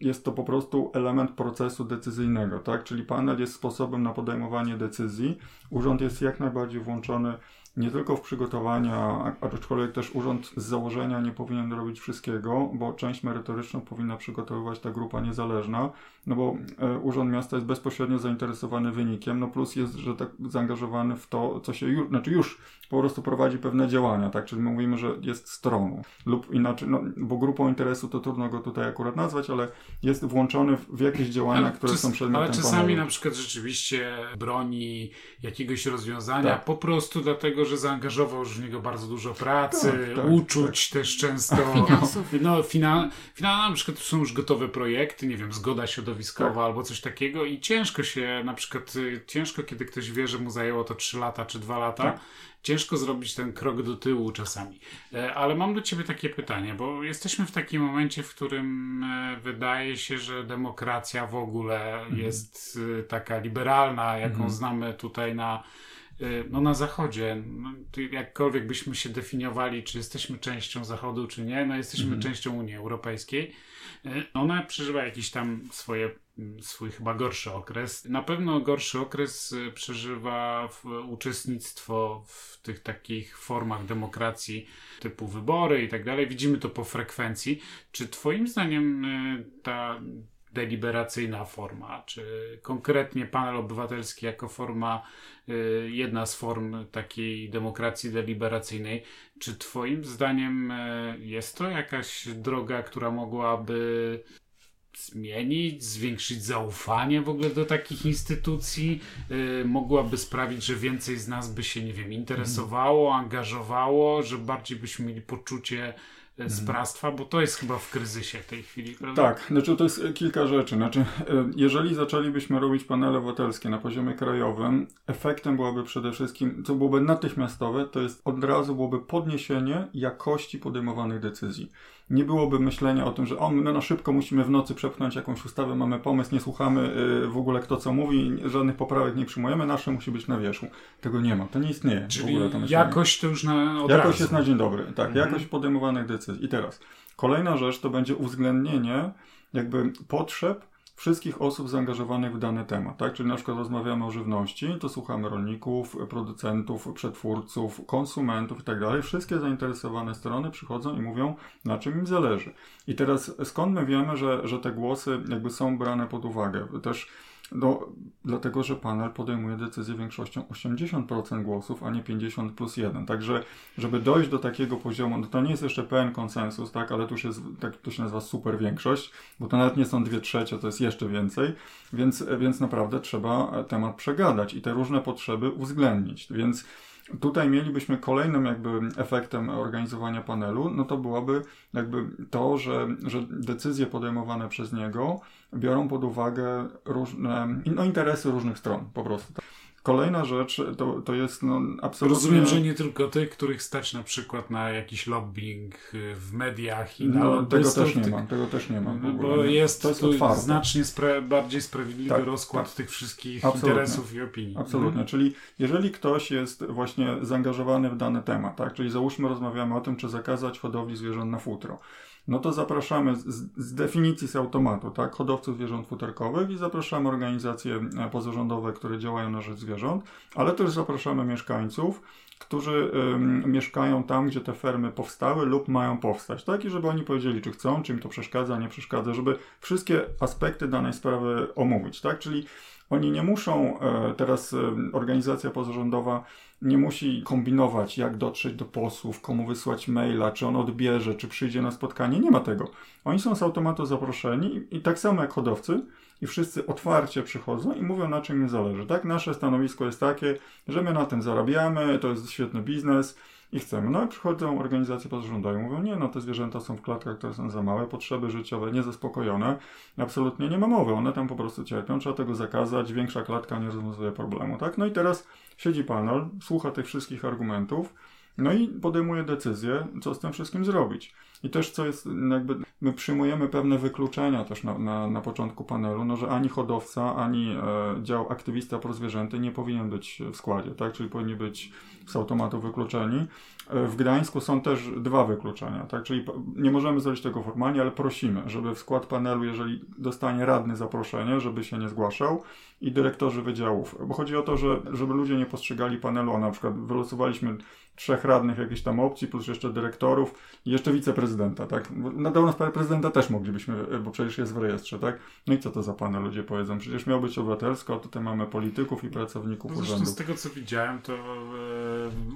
jest to po prostu element procesu decyzyjnego, tak? Czyli panel jest sposobem na podejmowanie decyzji. Urząd jest jak najbardziej włączony nie tylko w przygotowania, aczkolwiek też urząd z założenia nie powinien robić wszystkiego, bo część merytoryczną powinna przygotowywać ta grupa niezależna, no bo e, urząd miasta jest bezpośrednio zainteresowany wynikiem, no plus jest, że tak zaangażowany w to, co się już, znaczy już po prostu prowadzi pewne działania, tak, czyli my mówimy, że jest stroną lub inaczej, no bo grupą interesu to trudno go tutaj akurat nazwać, ale jest włączony w, jakieś działania, ale które czas, są przedmiotem Ale czasami panelu. na przykład rzeczywiście broni jakiegoś rozwiązania tak. po prostu dlatego, że zaangażował już w niego bardzo dużo pracy, tak, tak, uczuć tak. też często. Finansów. No, fina, fina, na przykład są już gotowe projekty, nie wiem, zgoda środowiskowa tak. albo coś takiego i ciężko się, na przykład y, ciężko, kiedy ktoś wie, że mu zajęło to 3 lata czy 2 lata, tak. ciężko zrobić ten krok do tyłu czasami. E, ale mam do ciebie takie pytanie, bo jesteśmy w takim momencie, w którym e, wydaje się, że demokracja w ogóle mhm. jest y, taka liberalna, jaką mhm. znamy tutaj na no na Zachodzie, no, jakkolwiek byśmy się definiowali, czy jesteśmy częścią Zachodu, czy nie, no jesteśmy mhm. częścią Unii Europejskiej. Y, ona przeżywa jakiś tam swoje, mm, swój chyba gorszy okres. Na pewno gorszy okres y, przeżywa uczestnictwo w tych takich formach demokracji typu wybory i tak dalej. Widzimy to po frekwencji. Czy twoim zdaniem ta deliberacyjna forma, czy konkretnie panel obywatelski jako forma, y, jedna z form takiej demokracji deliberacyjnej. Czy Twoim zdaniem y, jest to jakaś droga, która mogłaby zmienić, zwiększyć zaufanie w ogóle do takich instytucji, yy, mogłaby sprawić, że więcej z nas by się, nie wiem, interesowało, angażowało, że bardziej byśmy mieli poczucie z mhm. bractwa, bo to jest chyba w kryzysie w tej chwili, prawda? Tak, znaczy to jest kilka rzeczy. Znaczy, e, jeżeli zaczęlibyśmy robić panele obywatelskie na poziomie krajowym, efektem byłoby przede wszystkim, co byłoby natychmiastowe, to jest od razu byłoby podniesienie jakości podejmowanych decyzji. Nie byłoby myślenia o tym, że o, my na szybko musimy w nocy przepchnąć jakąś ustawę, mamy pomysł, nie słuchamy y, w ogóle kto co mówi, żadnych poprawek nie przyjmujemy, nasze musi być na wierzchu. Tego nie ma, to nie istnieje. Czyli w ogóle to jakość to już na od Jakość razu. jest na dzień dobry, tak, mhm. jakość podejmowanych decyzji. I teraz, kolejna rzecz to będzie uwzględnienie jakby potrzeb wszystkich osób zaangażowanych w dany temat, tak? Czyli na przykład rozmawiamy o żywności, to słuchamy rolników, producentów, przetwórców, konsumentów i tak. Wszystkie zainteresowane strony przychodzą i mówią, na czym im zależy. I teraz skąd my wiemy, że, że te głosy jakby są brane pod uwagę? Też no, dlatego, że panel podejmuje decyzję większością 80% głosów, a nie 50 plus 1. Także, żeby dojść do takiego poziomu, no to nie jest jeszcze pełen konsensus, tak, ale to już jest, tak to się nazywa super większość, bo to nawet nie są dwie trzecie, to jest jeszcze więcej, więc, więc naprawdę trzeba temat przegadać i te różne potrzeby uwzględnić. Więc Tutaj mielibyśmy kolejnym jakby efektem organizowania panelu, no to byłoby jakby to, że, że decyzje podejmowane przez niego biorą pod uwagę różne no, interesy różnych stron po prostu. Kolejna rzecz to, to jest no, absolutnie... Rozumiem, że nie tylko tych, których stać na przykład na jakiś lobbying y, w mediach i na no, tego też nie ma, tego też nie ma. Bo jest, to jest tu znacznie spra bardziej sprawiedliwy tak, rozkład tak. tych wszystkich absolutnie. interesów i opinii. Absolutnie, mhm. czyli jeżeli ktoś jest właśnie zaangażowany w dany temat, tak, czyli załóżmy rozmawiamy o tym, czy zakazać hodowli zwierząt na futro, no to zapraszamy z, z, definicji z automatu, tak, hodowców zwierząt futerkowych i zapraszamy organizacje e, pozarządowe, które działają na rzecz zwierząt, ale też zapraszamy mieszkańców, którzy mieszkają tam, gdzie te fermy powstały lub mają powstać, tak, i żeby oni powiedzieli, czy chcą, czy im to przeszkadza, nie przeszkadza, żeby wszystkie aspekty danej sprawy omówić, tak, czyli oni nie muszą, e, teraz organizacja pozarządowa nie musi kombinować, jak dotrzeć do posłów, komu wysłać maila, czy on odbierze, czy przyjdzie na spotkanie. Nie ma tego. Oni są z automatu zaproszeni i, tak samo jak hodowcy, i wszyscy otwarcie przychodzą i mówią, na czym im zależy. Tak, nasze stanowisko jest takie, że my na tym zarabiamy, to jest świetny biznes i chcemy. No i przychodzą organizacje pozarządowe i mówią, nie, no te zwierzęta są w klatkach, które są za małe, potrzeby życiowe niezaspokojone, absolutnie nie ma mowy, one tam po prostu cierpią, trzeba tego zakazać, większa klatka nie rozwiązuje problemu, tak? No i teraz siedzi panel, słucha tych wszystkich argumentów, no i podejmuje decyzję, co z tym wszystkim zrobić. I też co jest, jakby my przyjmujemy pewne wykluczenia też na, na, na początku panelu, no że ani hodowca, ani e, dział aktywista prozwierzęty nie powinien być w składzie, tak? Czyli powinni być z automatu wykluczeni. E, w Gdańsku są też dwa wykluczenia, tak? Czyli nie możemy zrobić tego formalnie, ale prosimy, żeby w skład panelu, jeżeli dostanie radny zaproszenie, żeby się nie zgłaszał i dyrektorzy wydziałów, bo chodzi o to, że żeby ludzie nie postrzegali panelu, a na przykład wylosowaliśmy trzech radnych jakiejś tam opcji, plus jeszcze dyrektorów i jeszcze wiceprezydenta, tak? Na dobrą sprawę prezydenta też moglibyśmy, bo przecież jest w rejestrze, tak? No i co to za panel ludzie powiedzą? Przecież miał być obywatelsko, a tutaj mamy polityków i pracowników no urzędu. z tego co widziałem, to e,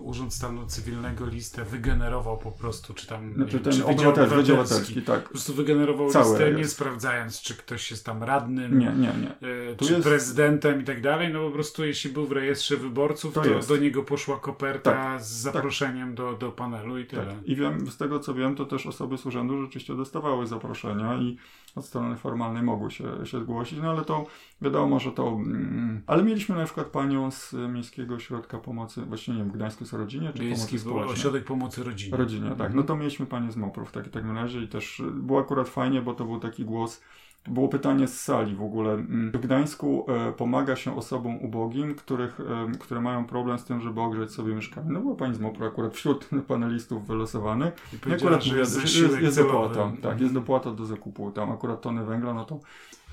Urząd Stanu Cywilnego listę wygenerował po prostu, czy tam znaczy, ten czy obywatel, Wydział Obywatelski, tak. Po prostu wygenerował Cały listę, rejestr. nie sprawdzając, czy ktoś jest tam radnym, nie, nie, nie. E, czy jest... prezydentem i tak dalej, no po prostu jeśli był w rejestrze wyborców, to, to do niego poszła koperta tak, z zaproszeniem zaproszeniem do, do panelu i tyle. Tak. I wiem, z tego co wiem, to też osoby z urzędu rzeczywiście dostawały zaproszenia i od strony formalnej mogły się, się zgłosić, no ale to wiadomo, że to... Mm, ale mieliśmy na przykład panią z Miejskiego Ośrodka Pomocy, właśnie nie wiem, w Gdańsku jest rodzinie, czy Miejski Pomocy Społecznej? Ośrodek Pomocy Rodzinie. Rodzinie, tak. Mhm. No to mieliśmy panię z MOPR w takim, takim razie i też było akurat fajnie, bo to był taki głos było pytanie z sali w ogóle. Mm, w Gdańsku e, pomaga się osobom ubogim, których, e, które mają problem z tym, żeby ogrzeć sobie mieszkanie. No była pani z MOPR akurat wśród panelistów wylosowanych. I akurat że jest, jest, jest dopłata. Tak, jest dopłata do zakupu. Tam akurat tony węgla, no to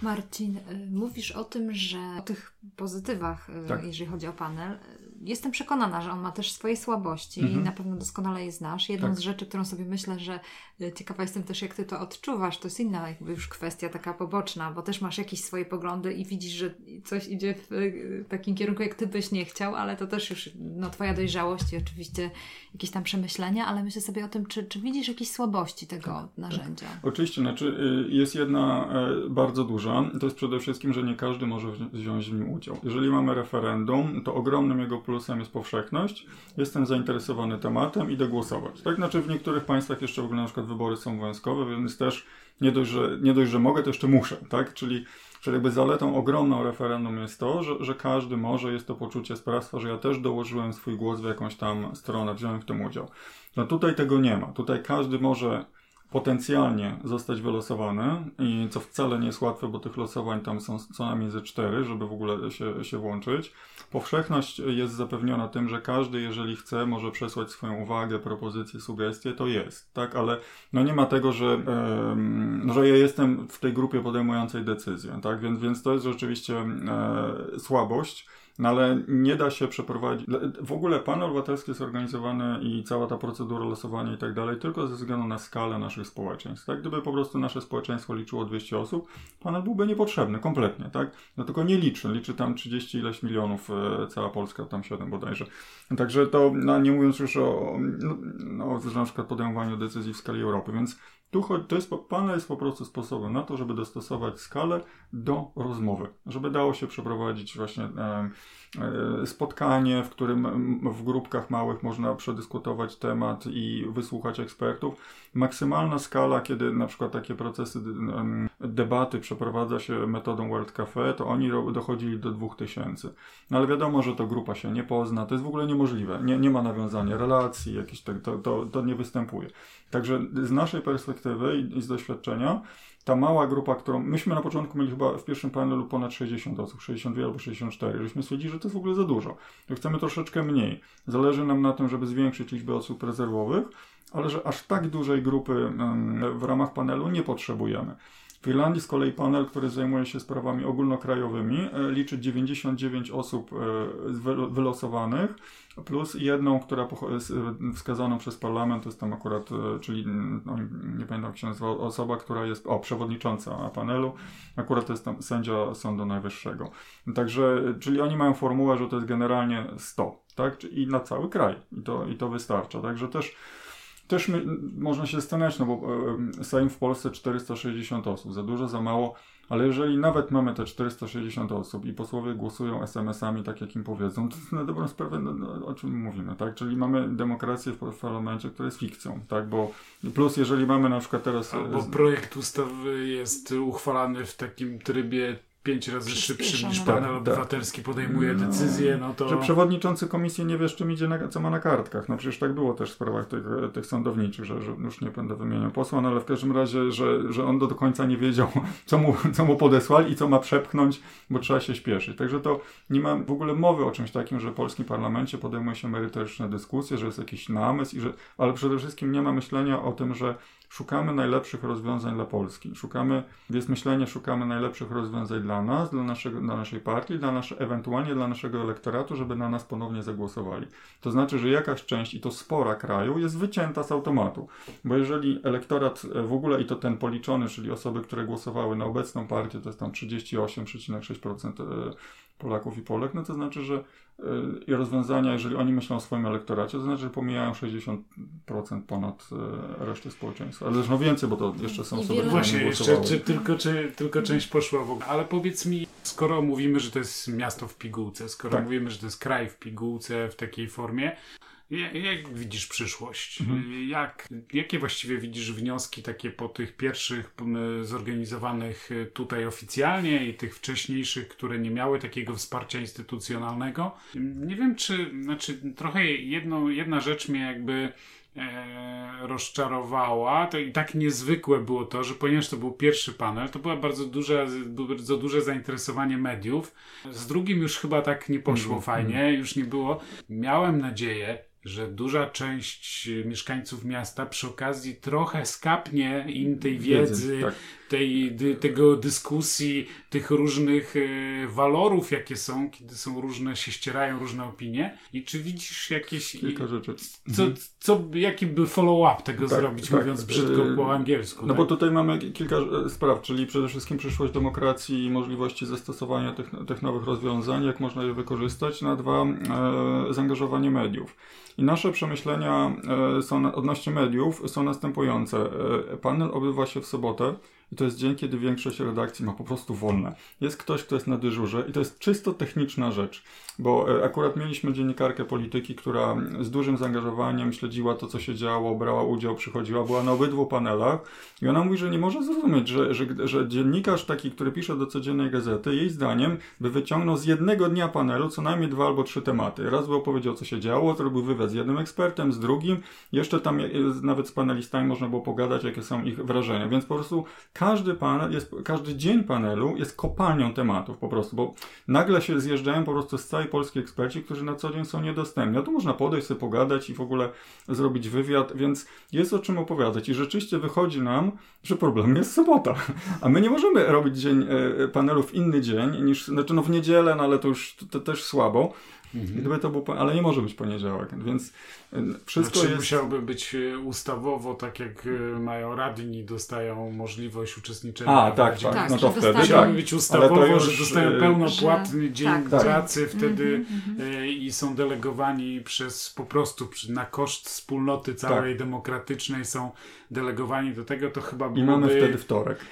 Marcin, y, mówisz o tym, że o tych pozytywach, y, tak. jeżeli chodzi o panel. Jestem przekonana, że on ma też swoje słabości mhm. i na pewno doskonale je znasz. Jedną tak. z rzeczy, którą sobie myślę, że y, ciekawa jestem też, jak ty to odczuwasz, to jest inna jakby już kwestia taka poboczna, bo też masz jakieś swoje poglądy i widzisz, że coś idzie w takim kierunku, jak ty byś nie chciał, ale to też już no, twoja dojrzałość i oczywiście jakieś tam przemyślenia, ale myślę sobie o tym, czy, czy widzisz jakieś słabości tego tak, tak. narzędzia. Tak. Oczywiście, znaczy jest jedna e, bardzo duża to jest przede wszystkim, że nie każdy może wziąć w nim udział. Jeżeli mamy referendum, to ogromnym jego plusem jest powszechność. Jestem zainteresowany tematem, idę głosować. Tak, znaczy w niektórych państwach jeszcze w ogóle na przykład wybory są wojskowe, więc też nie dość, że, nie dość, że mogę, to jeszcze muszę, tak? Czyli, czyli jakby zaletą ogromną referendum jest to, że, że każdy może, jest to poczucie sprawstwa, że ja też dołożyłem swój głos w jakąś tam stronę, wziąłem w tym udział. No tutaj tego nie ma. Tutaj każdy może potencjalnie zostać wylosowany i co wcale nie jest łatwe, bo tych losowań tam są co najmniej ze cztery, żeby w ogóle się, się włączyć. Powszechność jest zapewniona tym, że każdy, jeżeli chce, może przesłać swoją uwagę, propozycję, sugestię, to jest, tak, ale no nie ma tego, że, yy, że ja jestem w tej grupie podejmującej decyzję, tak, więc, więc to jest rzeczywiście yy, słabość. No ale nie da się przeprowadzić. W ogóle panel obywatelski jest organizowany i cała ta procedura losowania i tak dalej tylko ze względu na skalę naszych społeczeństw. Tak? Gdyby po prostu nasze społeczeństwo liczyło 200 osób, panel byłby niepotrzebny kompletnie, tak? No tylko nie liczy. Liczy tam 30 ileś milionów, e, cała Polska, tam 7 bodajże. Także to, no, nie mówiąc już o, no, no, na przykład podejmowaniu decyzji w skali Europy, więc tu to jest, panel jest po prostu sposobem na to, żeby dostosować skalę do rozmowy, żeby dało się przeprowadzić właśnie spotkanie, w którym w grupkach małych można przedyskutować temat i wysłuchać ekspertów. Maksymalna skala, kiedy na przykład takie procesy debaty przeprowadza się metodą World Cafe, to oni dochodzili do 2000. No ale wiadomo, że to grupa się nie pozna, to jest w ogóle niemożliwe. Nie, nie ma nawiązania relacji, jakieś tak, to, to, to nie występuje. Także z naszej perspektywy i z doświadczenia, ta mała grupa, którą myśmy na początku mieli chyba w pierwszym panelu ponad 60 osób, 62 albo 64, żeśmy stwierdzili, że to jest w ogóle za dużo. Chcemy troszeczkę mniej. Zależy nam na tym, żeby zwiększyć liczbę osób rezerwowych, ale że aż tak dużej grupy w ramach panelu nie potrzebujemy. W Irlandii z kolei panel, który zajmuje się sprawami ogólnokrajowymi, e, liczy 99 osób e, wylosowanych, plus jedną, która jest e, wskazaną przez parlament, to jest tam akurat, czyli no, nie pamiętam jak się nazywa, osoba, która jest, o, przewodnicząca panelu, akurat to jest tam sędzia Sądu Najwyższego. Także, czyli oni mają formułę, że to jest generalnie 100, tak, i na cały kraj, i to, i to wystarcza. Także też też my, można się zastanawiać, no bo e, Sejm w Polsce 460 osób, za dużo, za mało, ale jeżeli nawet mamy te 460 osób i posłowie głosują SMS-ami tak, jak im powiedzą, to na dobrą sprawę no, no, o czym mówimy, tak? Czyli mamy demokrację w parlamencie, która jest fikcją, tak? Bo plus jeżeli mamy na przykład teraz... Bo projekt ustawy jest uchwalany w takim trybie pięć razy szybszy niż panel tak, obywatelski tak. podejmuje no, decyzję, no to... Że przewodniczący komisji nie wie, z czym idzie, na, co ma na kartkach. No przecież tak było też w sprawach tych, tych sądowniczych, że, że już nie będę wymieniał posła, no ale w każdym razie, że, że on do, do końca nie wiedział, co mu, co mu podesłali i co ma przepchnąć, bo trzeba się śpieszyć. Także to nie ma w ogóle mowy o czymś takim, że w polskim parlamencie podejmuje się merytoryczne dyskusje, że jest jakiś namysł, i że, ale przede wszystkim nie ma myślenia o tym, że Szukamy najlepszych rozwiązań dla Polski. Szukamy, jest myślenie, szukamy najlepszych rozwiązań dla nas, dla, naszego, dla naszej partii, dla nasze, ewentualnie dla naszego elektoratu, żeby na nas ponownie zagłosowali. To znaczy, że jakaś część, i to spora kraju, jest wycięta z automatu. Bo jeżeli elektorat w ogóle, i to ten policzony, czyli osoby, które głosowały na obecną partię, to jest tam 38,6% Polaków i Polek, no to znaczy, że i rozwiązania, jeżeli oni myślą o swoim elektoracie, to znaczy, że pomijają 60% ponad e, resztę społeczeństwa. Ale zresztą więcej, bo to jeszcze są osoby, które Właśnie, jeszcze czy, tylko, czy, tylko część poszła w ogóle. Ale powiedz mi, skoro mówimy, że to jest miasto w pigułce, skoro tak. mówimy, że to jest kraj w pigułce w takiej formie, jak widzisz przyszłość? Mhm. Jak, jakie właściwie widzisz wnioski takie po tych pierwszych zorganizowanych y, tutaj oficjalnie i tych wcześniejszych, które nie miały takiego wsparcia instytucjonalnego? Nie wiem, czy, znaczy trochę jedno, jedna rzecz mnie jakby e, rozczarowała, to i tak niezwykłe było to, że ponieważ to był pierwszy panel, to była bardzo duże, bardzo duże zainteresowanie mediów. Z drugim już chyba tak nie poszło mm, fajnie, mm. już nie było. Miałem nadzieję, że duża część mieszkańców miasta przy okazji trochę skapnie im tej wiedzy, wiedzy tak. Tej, tego dyskusji, tych różnych e, walorów, jakie są, kiedy są różne, się ścierają różne opinie. I czy widzisz jakieś. Kilka rzeczy. Co, mhm. co, jaki by follow-up tego tak, zrobić, tak. mówiąc brzydko e, po angielsku? No tak? bo tutaj mamy kilka e, spraw, czyli przede wszystkim przyszłość demokracji i możliwości zastosowania tych, tych nowych rozwiązań, jak można je wykorzystać. Na dwa, e, zaangażowanie mediów. I nasze przemyślenia e, są, odnośnie mediów są następujące. E, panel odbywa się w sobotę I to jest dzień, kiedy większość redakcji ma po prostu wolne. Jest ktoś, kto jest na dyżurze i to jest czysto techniczna rzecz, bo e, akurat mieliśmy dziennikarkę polityki, która z dużym zaangażowaniem śledziła to, co się działo, brała udział, przychodziła, była na obydwu panelach i ona mówi, że nie może zrozumieć, że, że, że dziennikarz taki, który pisze do codziennej gazety, jej zdaniem by wyciągnął z jednego dnia panelu co najmniej dwa albo trzy tematy. Raz by opowiedział, co się działo, zrobił wywiad z jednym ekspertem, z drugim, jeszcze tam nawet z panelistami można było pogadać, jakie są ich wrażenia, więc po prostu każdy panel jest, każdy dzień panelu jest kopalnią tematów po prostu, bo nagle się zjeżdżają po prostu z całej Polski eksperci, którzy na co dzień są niedostępni. A tu można podejść sobie pogadać i w ogóle zrobić wywiad, więc jest o czym opowiadać. I rzeczywiście wychodzi nam, że problem jest sobota. A my nie możemy robić dzień e, panelu w inny dzień niż, znaczy no w niedzielę, no ale to już to, to też słabo. Mhm. Gdyby to był, ale nie może być poniedziałek, więc y, wszystko znaczy, jest... musiałby być y, ustawowo, tak jak y, mają radni, dostają możliwość uczestniczenia. A, tak, tak, tak, no to wtedy tak. być ustawowo, już, że dostają pełnopłatny że... dzień tak, tak. pracy wtedy mm-hmm. i są delegowani przez po prostu na koszt wspólnoty całej tak. demokratycznej są delegowani do tego, to chyba byłoby... I mamy wtedy wtorek.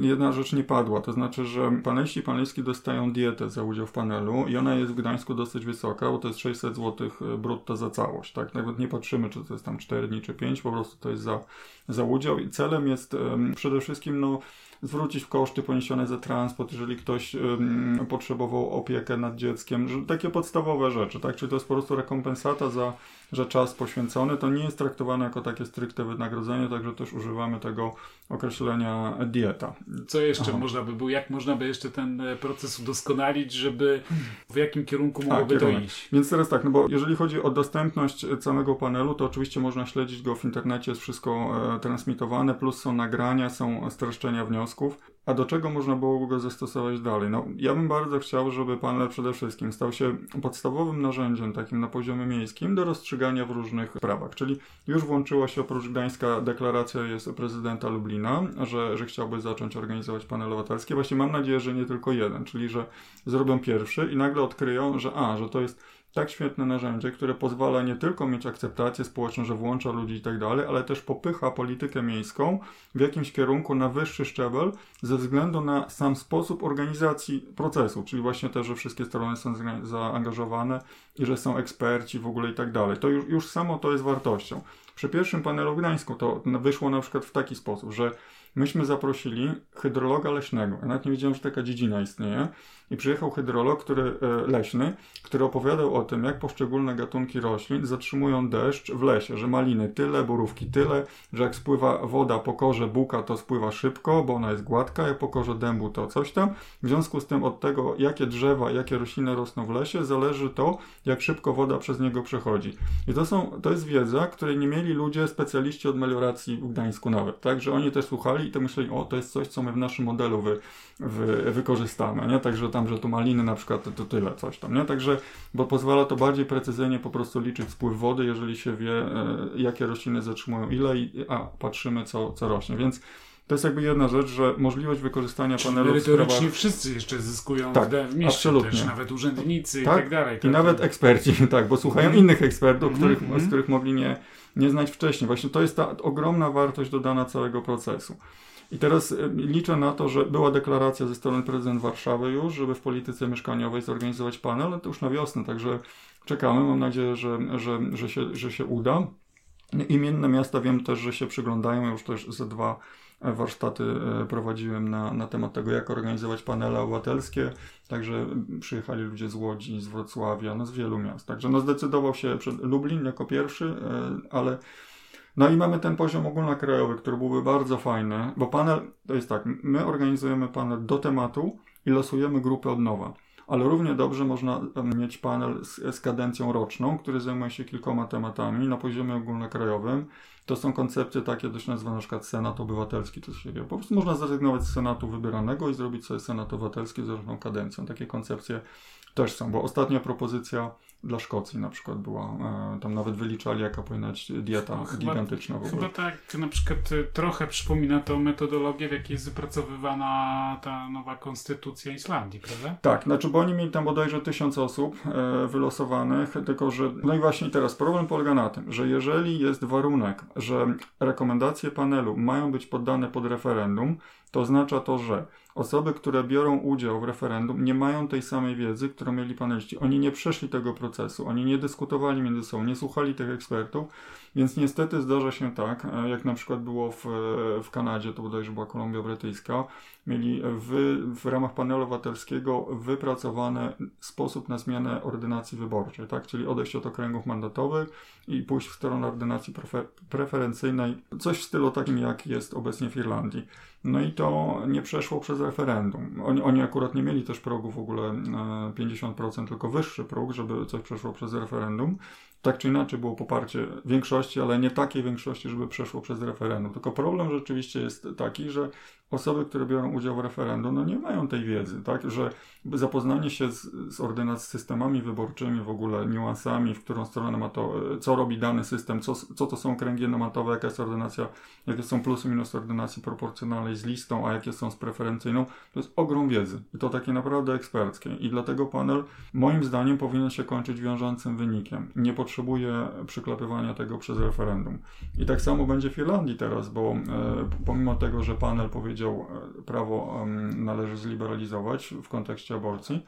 Jedna rzecz nie padła, to znaczy, że paneliści i panelistki dostają dietę za udział w panelu i ona jest w Gdańsku dosyć wysoka, bo to jest 600 zł e, brutto za całość, tak? Nawet nie patrzymy, czy to jest tam 4 dni, czy 5, po prostu to jest za, za udział i celem jest um, przede wszystkim, no zwrócić koszty poniesione za transport, jeżeli ktoś um, potrzebował opiekę nad dzieckiem, że takie podstawowe rzeczy, tak? Czyli to jest po prostu rekompensata za że czas poświęcony to nie jest traktowane jako takie stricte wynagrodzenie, także też używamy tego określenia dieta. Co jeszcze Aha. można by było, jak można by jeszcze ten e, proces udoskonalić, żeby w jakim kierunku mogłoby to iść? Więc teraz tak, no bo jeżeli chodzi o dostępność całego panelu, to oczywiście można śledzić go w internecie, jest wszystko e, transmitowane, plus są nagrania, są streszczenia wniosków. A do czego można było go zastosować dalej? No, ja bym bardzo chciał, żeby panel przede wszystkim stał się podstawowym narzędziem takim na poziomie miejskim do rozstrzygania w różnych sprawach. Czyli już włączyła się oprócz Gdańska deklaracja jest prezydenta Lublina, że, że chciałby zacząć organizować panel obywatelskie. Właśnie mam nadzieję, że nie tylko jeden, czyli że zrobią pierwszy i nagle odkryją, że a, że to jest tak świetne narzędzie, które pozwala nie tylko mieć akceptację społeczną, że włącza ludzi i tak dalej, ale też popycha politykę miejską w jakimś kierunku na wyższy szczebel ze względu na sam sposób organizacji procesu, czyli właśnie też, że wszystkie strony są zaangażowane i że są eksperci w ogóle i tak dalej. To już, już samo to jest wartością. Przy pierwszym panelu Gdańsku to wyszło na przykład w taki sposób, że myśmy zaprosili hydrologa leśnego. Ja nawet nie wiedziałem, że taka dziedzina istnieje i przyjechał hydrolog który, e, leśny, który opowiadał o tym, jak poszczególne gatunki roślin zatrzymują deszcz w lesie, że maliny tyle, borówki tyle, że jak spływa woda po korze buka, to spływa szybko, bo ona jest gładka, jak po korze dębu to coś tam. W związku z tym od tego, jakie drzewa, jakie rośliny rosną w lesie, zależy to, jak szybko woda przez niego przechodzi. I to, są, to jest wiedza, której nie mieli ludzie, specjaliści od melioracji w Gdańsku nawet, tak, że oni też słuchali i to myśleli, o, to jest coś, co my w naszym modelu wy, wy, wykorzystamy, nie? Także tam, że tu maliny na przykład to tyle, coś tam, nie? Także, bo pozwala to bardziej precyzyjnie po prostu liczyć spływ wody, jeżeli się wie, e, jakie rośliny zatrzymują ile i, a, patrzymy, co, co rośnie, więc to jest jakby jedna rzecz, że możliwość wykorzystania Czyli panelu merytorycznie sprawach... wszyscy jeszcze zyskują tak, w mieście, absolutnie. też nawet urzędnicy tak? i tak dalej. Tak? I nawet eksperci, tak, bo słuchają mm. innych ekspertów, mm -hmm. których, z których mogli nie, nie znać wcześniej. Właśnie to jest ta ogromna wartość dodana całego procesu. I teraz e, liczę na to, że była deklaracja ze strony prezydent Warszawy już, żeby w polityce mieszkaniowej zorganizować panel, ale to już na wiosnę, także czekamy. Mam nadzieję, że, że, że, się, że się uda. Imienne miasta wiem też, że się przyglądają, już też ze dwa warsztaty e, prowadziłem na, na temat tego, jak organizować panele obywatelskie. Także przyjechali ludzie z Łodzi, z Wrocławia, no z wielu miast. Także no zdecydował się przed Lublin jako pierwszy, e, ale no i mamy ten poziom ogólnokrajowy, który byłby bardzo fajny, bo panel, to jest tak, my organizujemy panel do tematu i losujemy grupy od nowa. Ale równie dobrze można mieć panel z, z kadencją roczną, który zajmuje się kilkoma tematami na poziomie ogólnokrajowym. To są koncepcje takie, dość nazywane na przykład Senat Obywatelski, to się wie. Po prostu można zrezygnować z Senatu wybieranego i zrobić sobie Senat Obywatelski z różną kadencją. Takie koncepcje też są, bo ostatnia propozycja dla Szkocji na przykład była. E, tam nawet wyliczali, jaka powinna być dieta no, gigantyczna w ogóle. Chyba tak, na przykład e, trochę przypomina to metodologię, w jakiej jest wypracowywana ta nowa konstytucja Islandii, prawda? Tak, znaczy, bo oni mieli tam bodajże tysiąc osób e, wylosowanych, tylko że, no i właśnie teraz problem polega na tym, że jeżeli jest warunek że rekomendacje panelu mają być poddane pod referendum, to oznacza to, że osoby, które biorą udział w referendum, nie mają tej samej wiedzy, którą mieli paneliści. Oni nie przeszli tego procesu, oni nie dyskutowali między sobą, nie słuchali tych ekspertów, więc niestety zdarza się tak, e, jak na przykład było w, w Kanadzie, to bodajże była Kolumbia Brytyjska, mieli w, w ramach panelu obywatelskiego wypracowany sposób na zmianę ordynacji wyborczej, tak? czyli odejść od okręgów mandatowych i pójść w stronę ordynacji prefer preferencyjnej, coś w stylu takim, jak jest obecnie w Irlandii. No i to nie przeszło przez referendum. Oni, oni akurat nie mieli też progu w ogóle 50%, e, tylko wyższy próg, żeby coś przeszło przez referendum tak czy inaczej było poparcie większości, ale nie takiej większości, żeby przeszło przez referendum. Tylko problem rzeczywiście jest taki, że osoby, które biorą udział w referendum, no nie mają tej wiedzy, tak, że zapoznanie się z, z systemami wyborczymi, w ogóle niuansami, w którą stronę ma to, co robi dany system, co, co to są kręgi nomatowe, jaka jest ordynacja, jakie są plusy minus ordynacji proporcjonalnej z listą, a jakie są z preferencyjną, to jest ogrom wiedzy i to takie naprawdę eksperckie i dlatego panel moim zdaniem powinien się kończyć wiążącym wynikiem. Nie potrzebuje przyklepywania tego przez referendum. I tak samo będzie w Irlandii teraz, bo e, pomimo tego, że panel powiedział e, prawo należy zliberalizować w kontekście aborcji,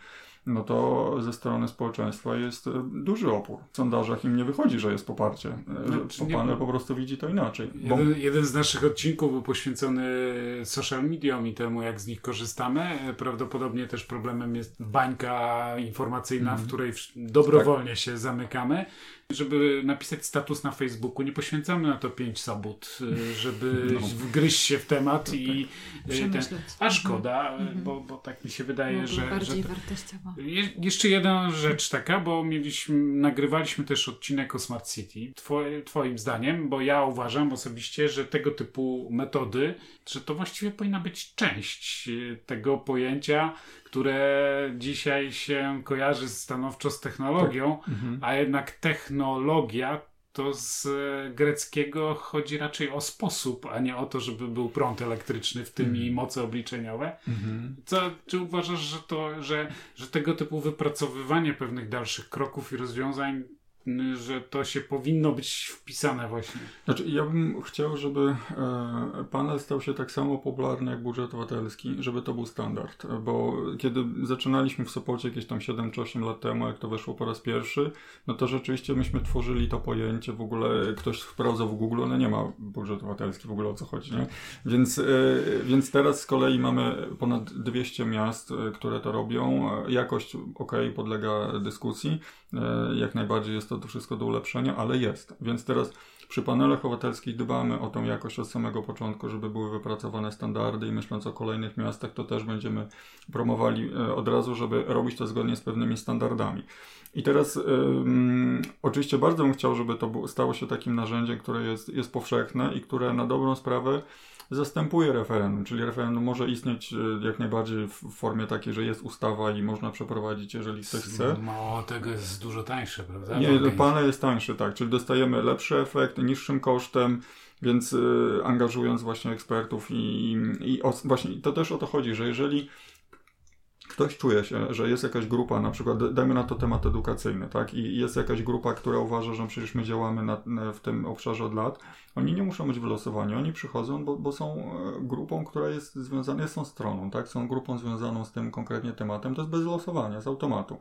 no to ze strony społeczeństwa jest e, duży opór. W sondażach im nie wychodzi, że jest poparcie. Znaczy, Panel po prostu widzi to inaczej. Bo... Jeden, jeden, z naszych odcinków był poświęcony social mediom i temu, jak z nich korzystamy. Prawdopodobnie też problemem jest bańka informacyjna, mm. w której dobrowolnie tak. się zamykamy żeby napisać status na Facebooku. Nie poświęcamy na to pięć sobot, y, żeby no. wgryźć się w temat no, i tak. Ten, a szkoda, mhm. bo, bo tak mi się wydaje, no, że. Bardziej że. Je, jeszcze jedna rzecz taka, bo mieliśmy, nagrywaliśmy też odcinek o Smart City. Twoje, twoim zdaniem, bo ja uważam osobiście, że tego typu metody, że to właściwie powinna być część y, tego pojęcia które dzisiaj się kojarzy stanowczo z technologią, tak. mhm. a jednak technologia to z greckiego chodzi raczej o sposób, a nie o to, żeby był prąd elektryczny, w tym mhm. i moce obliczeniowe. Mhm. Co, czy uważasz, że to, że, że tego typu wypracowywanie pewnych dalszych kroków i rozwiązań że to się powinno być wpisane właśnie. Znaczy, ja bym chciał, żeby e, panel stał się tak samo popularny jak budżet obywatelski, żeby to był standard, bo kiedy zaczynaliśmy w Sopocie jakieś tam 7 czy 8 lat temu, jak to weszło po raz pierwszy, no to rzeczywiście myśmy tworzyli to pojęcie, w ogóle ktoś sprawdzał w Google, no nie ma budżet obywatelski w ogóle o co chodzi, nie? Więc, e, więc teraz z kolei mamy ponad 200 miast, e, które to robią, jakość ok, podlega dyskusji, E, jak najbardziej jest to, wszystko do ulepszenia, ale jest. Więc teraz przy panelach obywatelskich dbamy o tą jakość od samego początku, żeby były wypracowane standardy i myśląc o kolejnych miastach, to też będziemy promowali e, od razu, żeby robić to zgodnie z pewnymi standardami. I teraz um, oczywiście bardzo bym chciał, żeby to stało się takim narzędziem, które jest, jest powszechne i które na dobrą sprawę zastępuje referendum, czyli referendum może istnieć e, jak najbardziej w formie takiej, że jest ustawa i można przeprowadzić, jeżeli ktoś chce. Mało tego jest dużo tańsze, prawda? Nie, panel jest tańszy, tak, czyli dostajemy lepszy efekt, niższym kosztem, więc y, angażując właśnie ekspertów i, i, i o, właśnie to też o to chodzi, że jeżeli ktoś czuje się, że jest jakaś grupa, na przykład dajmy na to temat edukacyjny, tak, i jest jakaś grupa, która uważa, że przecież my działamy na, w tym obszarze od lat, oni nie muszą być wylosowani, oni przychodzą, bo, bo są e, grupą, która jest związana, są stroną, tak, są grupą związaną z tym konkretnie tematem, to jest bez losowania, z automatu.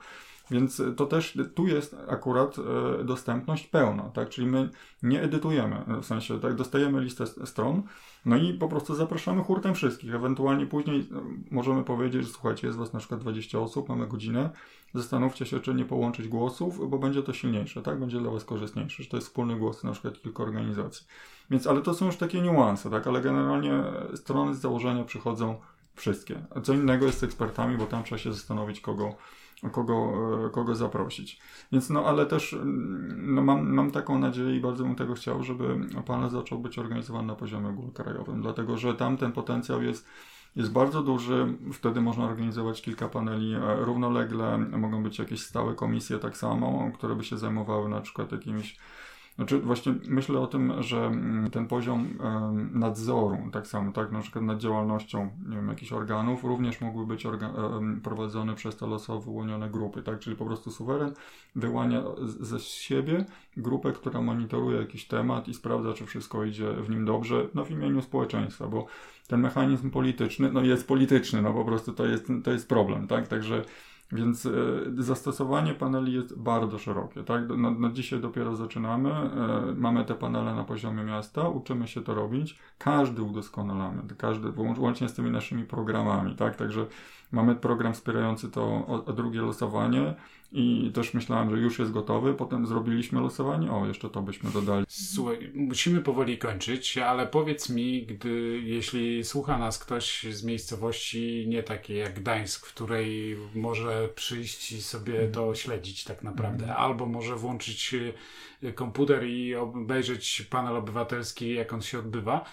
Więc to też tu jest akurat e, dostępność pełna, tak? Czyli my nie edytujemy, w sensie tak, dostajemy listę stron, no i po prostu zapraszamy hurtem wszystkich. Ewentualnie później e, możemy powiedzieć, że słuchajcie, jest was na przykład 20 osób, mamy godzinę, zastanówcie się, czy nie połączyć głosów, bo będzie to silniejsze, tak? Będzie dla was korzystniejsze, że to jest wspólny głos na przykład kilku organizacji. Więc, ale to są już takie niuanse, tak? Ale generalnie strony z założenia przychodzą wszystkie. A co innego jest z ekspertami, bo tam trzeba się zastanowić, kogo kogo, e, kogo zaprosić. Więc no, ale też no, mam, mam taką nadzieję i bardzo bym tego chciał, żeby panel zaczął być organizowany na poziomie ogólnokrajowym, dlatego że tam ten potencjał jest jest bardzo duży, wtedy można organizować kilka paneli e, równolegle, mogą być jakieś stałe komisje tak samo, które by się zajmowały na przykład jakimiś Znaczy właśnie myślę o tym, że mm, ten poziom nadzoru, tak samo, tak, na przykład nad działalnością, nie wiem, jakichś organów, również mógłby być orga- prowadzony przez te losowo wyłonione grupy, tak, czyli po prostu suweren wyłania ze siebie grupę, która monitoruje jakiś temat i sprawdza, czy wszystko idzie w nim dobrze, no w imieniu społeczeństwa, bo ten mechanizm polityczny, no jest polityczny, no po prostu to jest, to jest problem, tak, także więc e, zastosowanie paneli jest bardzo szerokie. Tak? No, no dzisiaj dopiero zaczynamy. E, mamy te panele na poziomie miasta, uczymy się to robić. Każdy udoskonalamy, każdy, łącznie z tymi naszymi programami. Tak? Także mamy program wspierający to o, o drugie losowanie i też myślałem, że już jest gotowy. Potem zrobiliśmy losowanie. O, jeszcze to byśmy dodali. Słuchaj, musimy powoli kończyć, ale powiedz mi, gdy, jeśli słucha nas ktoś z miejscowości nie takiej jak Gdańsk, w której może przyjść i sobie to śledzić tak naprawdę, mm. albo może włączyć komputer i obejrzeć panel obywatelski, jak on się odbywa,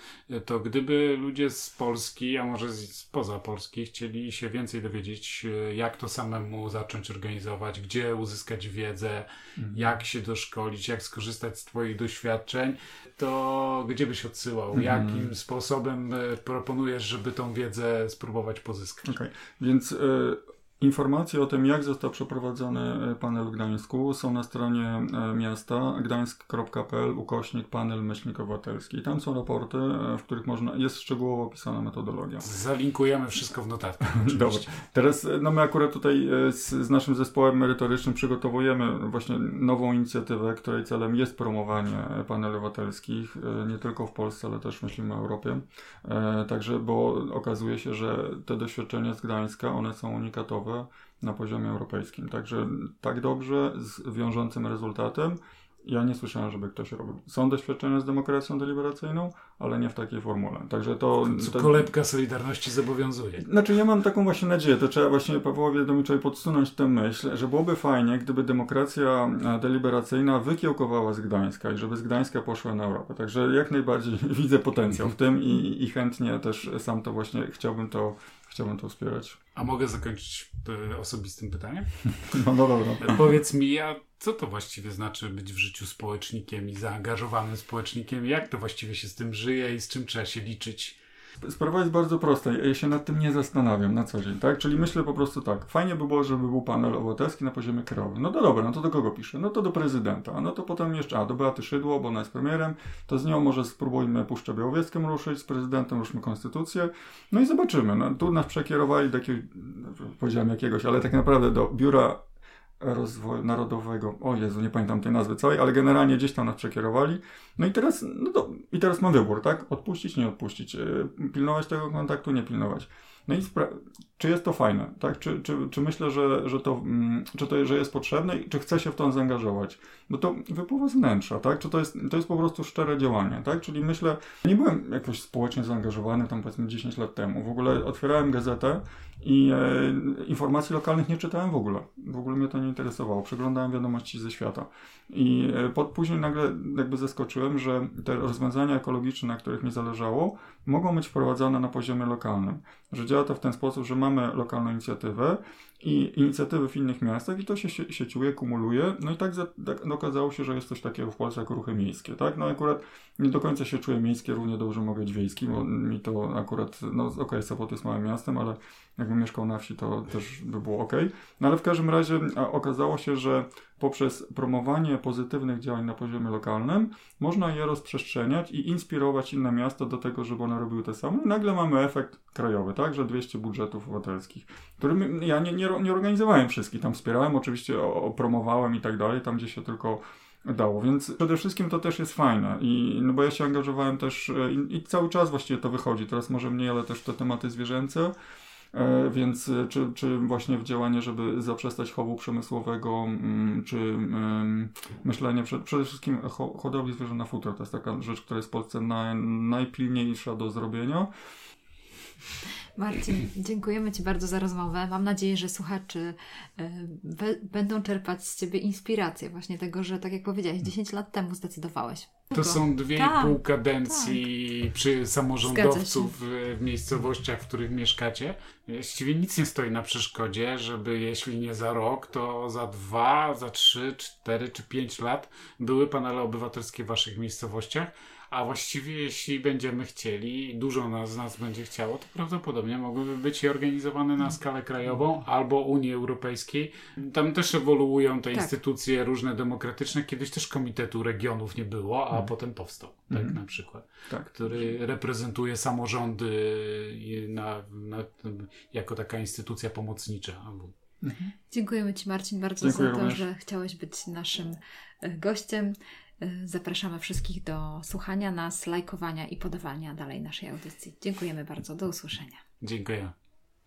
to gdyby ludzie z Polski, a może spoza Polski, chcieli się więcej dowiedzieć, y, jak to samemu zacząć organizować, gdzie uzyskać wiedzę, mhm. jak się doszkolić, jak skorzystać z Twoich doświadczeń, to gdzie byś odsyłał? Mhm. Jakim sposobem e, proponujesz, żeby tą wiedzę spróbować pozyskać? Okay. Więc y Informacje o tym, jak został przeprowadzony e, panel w Gdańsku są na stronie e, miasta gdańsk.pl ukośnik panel myślnik obywatelski. Tam są raporty, e, w których można, jest szczegółowo opisana metodologia. Zalinkujemy wszystko w notatkach. Dobra. Teraz no my akurat tutaj z, z, naszym zespołem merytorycznym przygotowujemy właśnie nową inicjatywę, której celem jest promowanie paneli obywatelskich, nie tylko w Polsce, ale też myślimy o Europie. Także, bo okazuje się, że te doświadczenia z Gdańska, one są unikatowe na poziomie europejskim. Także tak dobrze, z wiążącym rezultatem. Ja nie słyszałem, żeby ktoś robił. Są doświadczenia z demokracją deliberacyjną, ale nie w takiej formule. Także to. to kolebka Solidarności zobowiązuje. Znaczy, ja mam taką właśnie nadzieję, to trzeba właśnie Pawłowi Domiczowi podsunąć tę myśl, że byłoby fajnie, gdyby demokracja e, deliberacyjna wykiełkowała z Gdańska i żeby z Gdańska poszła na Europę. Także jak najbardziej widzę potencjał w tym i, i chętnie też sam to właśnie chciałbym to chciałbym to wspierać. A mogę zakończyć e, osobistym pytaniem? No, no dobra. Powiedz mi, a co to właściwie znaczy być w życiu społecznikiem i zaangażowanym społecznikiem? Jak to właściwie się z tym żyje i z czym trzeba się liczyć? Sprawa jest bardzo prosta. Ja się nad tym nie zastanawiam na co dzień, tak? Czyli myślę po prostu tak. Fajnie by było, żeby był panel obywatelski na poziomie krajowym. No to dobra, no to do kogo piszę? No to do prezydenta. No to potem jeszcze, a do Beaty Szydło, bo ona jest premierem. To z nią może spróbujmy Puszczę Białowieską ruszyć, z prezydentem ruszmy konstytucję. No i zobaczymy. No, tu nas przekierowali do jakiegoś, powiedziałem jakiegoś, ale tak naprawdę do biura Rozwoju Narodowego. O Jezu, nie pamiętam tej nazwy całej, ale generalnie gdzieś tam nas przekierowali. No i teraz, no to, i teraz mam wybór, tak? Odpuścić, nie odpuścić. E, pilnować tego kontaktu, nie pilnować. No i czy jest to fajne, tak? Czy, czy, czy myślę, że, że, to, mm, czy to że jest potrzebne i czy chcę się w to zaangażować? No to wypływa z wnętrza, tak? Czy to jest, to jest po prostu szczere działanie, tak? Czyli myślę, nie byłem jakoś społecznie zaangażowany tam powiedzmy 10 lat temu. W ogóle otwierałem gazetę i e, informacji lokalnych nie czytałem w ogóle. W ogóle mnie to nie interesowało. Przeglądałem wiadomości ze świata. I e, później nagle jakby zaskoczyłem, że te rozwiązania ekologiczne, na których mi zależało, mogą być wprowadzane na poziomie lokalnym. Że działa to w ten sposób, że mamy lokalną inicjatywę i inicjatywy w innych miastach i to się sieciuje, kumuluje. No i tak, za, tak okazało się, że jest coś takiego w Polsce jak ruchy miejskie, tak? No akurat nie do końca się czuję miejskie, równie dobrze mogę być wiejski, bo mi to akurat, no okej, okay, Sopot jest małym miastem, ale jakbym mieszkał na wsi, to też by było ok. No ale w każdym razie okazało się, że poprzez promowanie pozytywnych działań na poziomie lokalnym można je rozprzestrzeniać i inspirować inne miasta do tego, żeby one robiły to samo. I nagle mamy efekt krajowy, tak, że 200 budżetów obywatelskich, którym ja nie, nie, nie organizowałem wszystkich, tam wspierałem, oczywiście o, promowałem i tak dalej, tam gdzie się tylko dało, więc przede wszystkim to też jest fajne i no bo ja się angażowałem też e, i, i cały czas właściwie to wychodzi, teraz może mniej, ale też te tematy zwierzęce, więc e, czy, czy właśnie w działanie, żeby zaprzestać chowu przemysłowego, mm, czy myślenie przede wszystkim hodowli zwierząt na futro, to jest taka rzecz, która jest w Polsce naj, najpilniejsza do zrobienia. Marcin, dziękujemy Ci bardzo za rozmowę. Mam nadzieję, że słuchacze będą czerpać z Ciebie inspirację właśnie tego, że tak jak powiedziałeś, 10 lat temu zdecydowałeś. To są dwie tak, i pół kadencji tak. przy samorządowców w miejscowościach, w których mieszkacie. Właściwie nic nie stoi na przeszkodzie, żeby jeśli nie za rok, to za dwa, za trzy, cztery czy pięć lat były panele obywatelskie w waszych miejscowościach a właściwie jeśli będziemy chcieli, dużo nas, z nas będzie chciało, to prawdopodobnie mogłyby być i organizowane na skalę krajową albo Unii Europejskiej. Tam też ewoluują te tak. instytucje różne demokratyczne. Kiedyś też Komitetu Regionów nie było, a mm. potem powstał, tak mm. na przykład, tak. który reprezentuje samorządy na, na, jako taka instytucja pomocnicza. Mhm. Dziękujemy Ci Marcin bardzo Dziękuję za to, również. że chciałeś być naszym e, gościem. Zapraszamy wszystkich do słuchania nas, lajkowania i podawania dalej naszej audycji. Dziękujemy bardzo. Do usłyszenia. Dziękuję.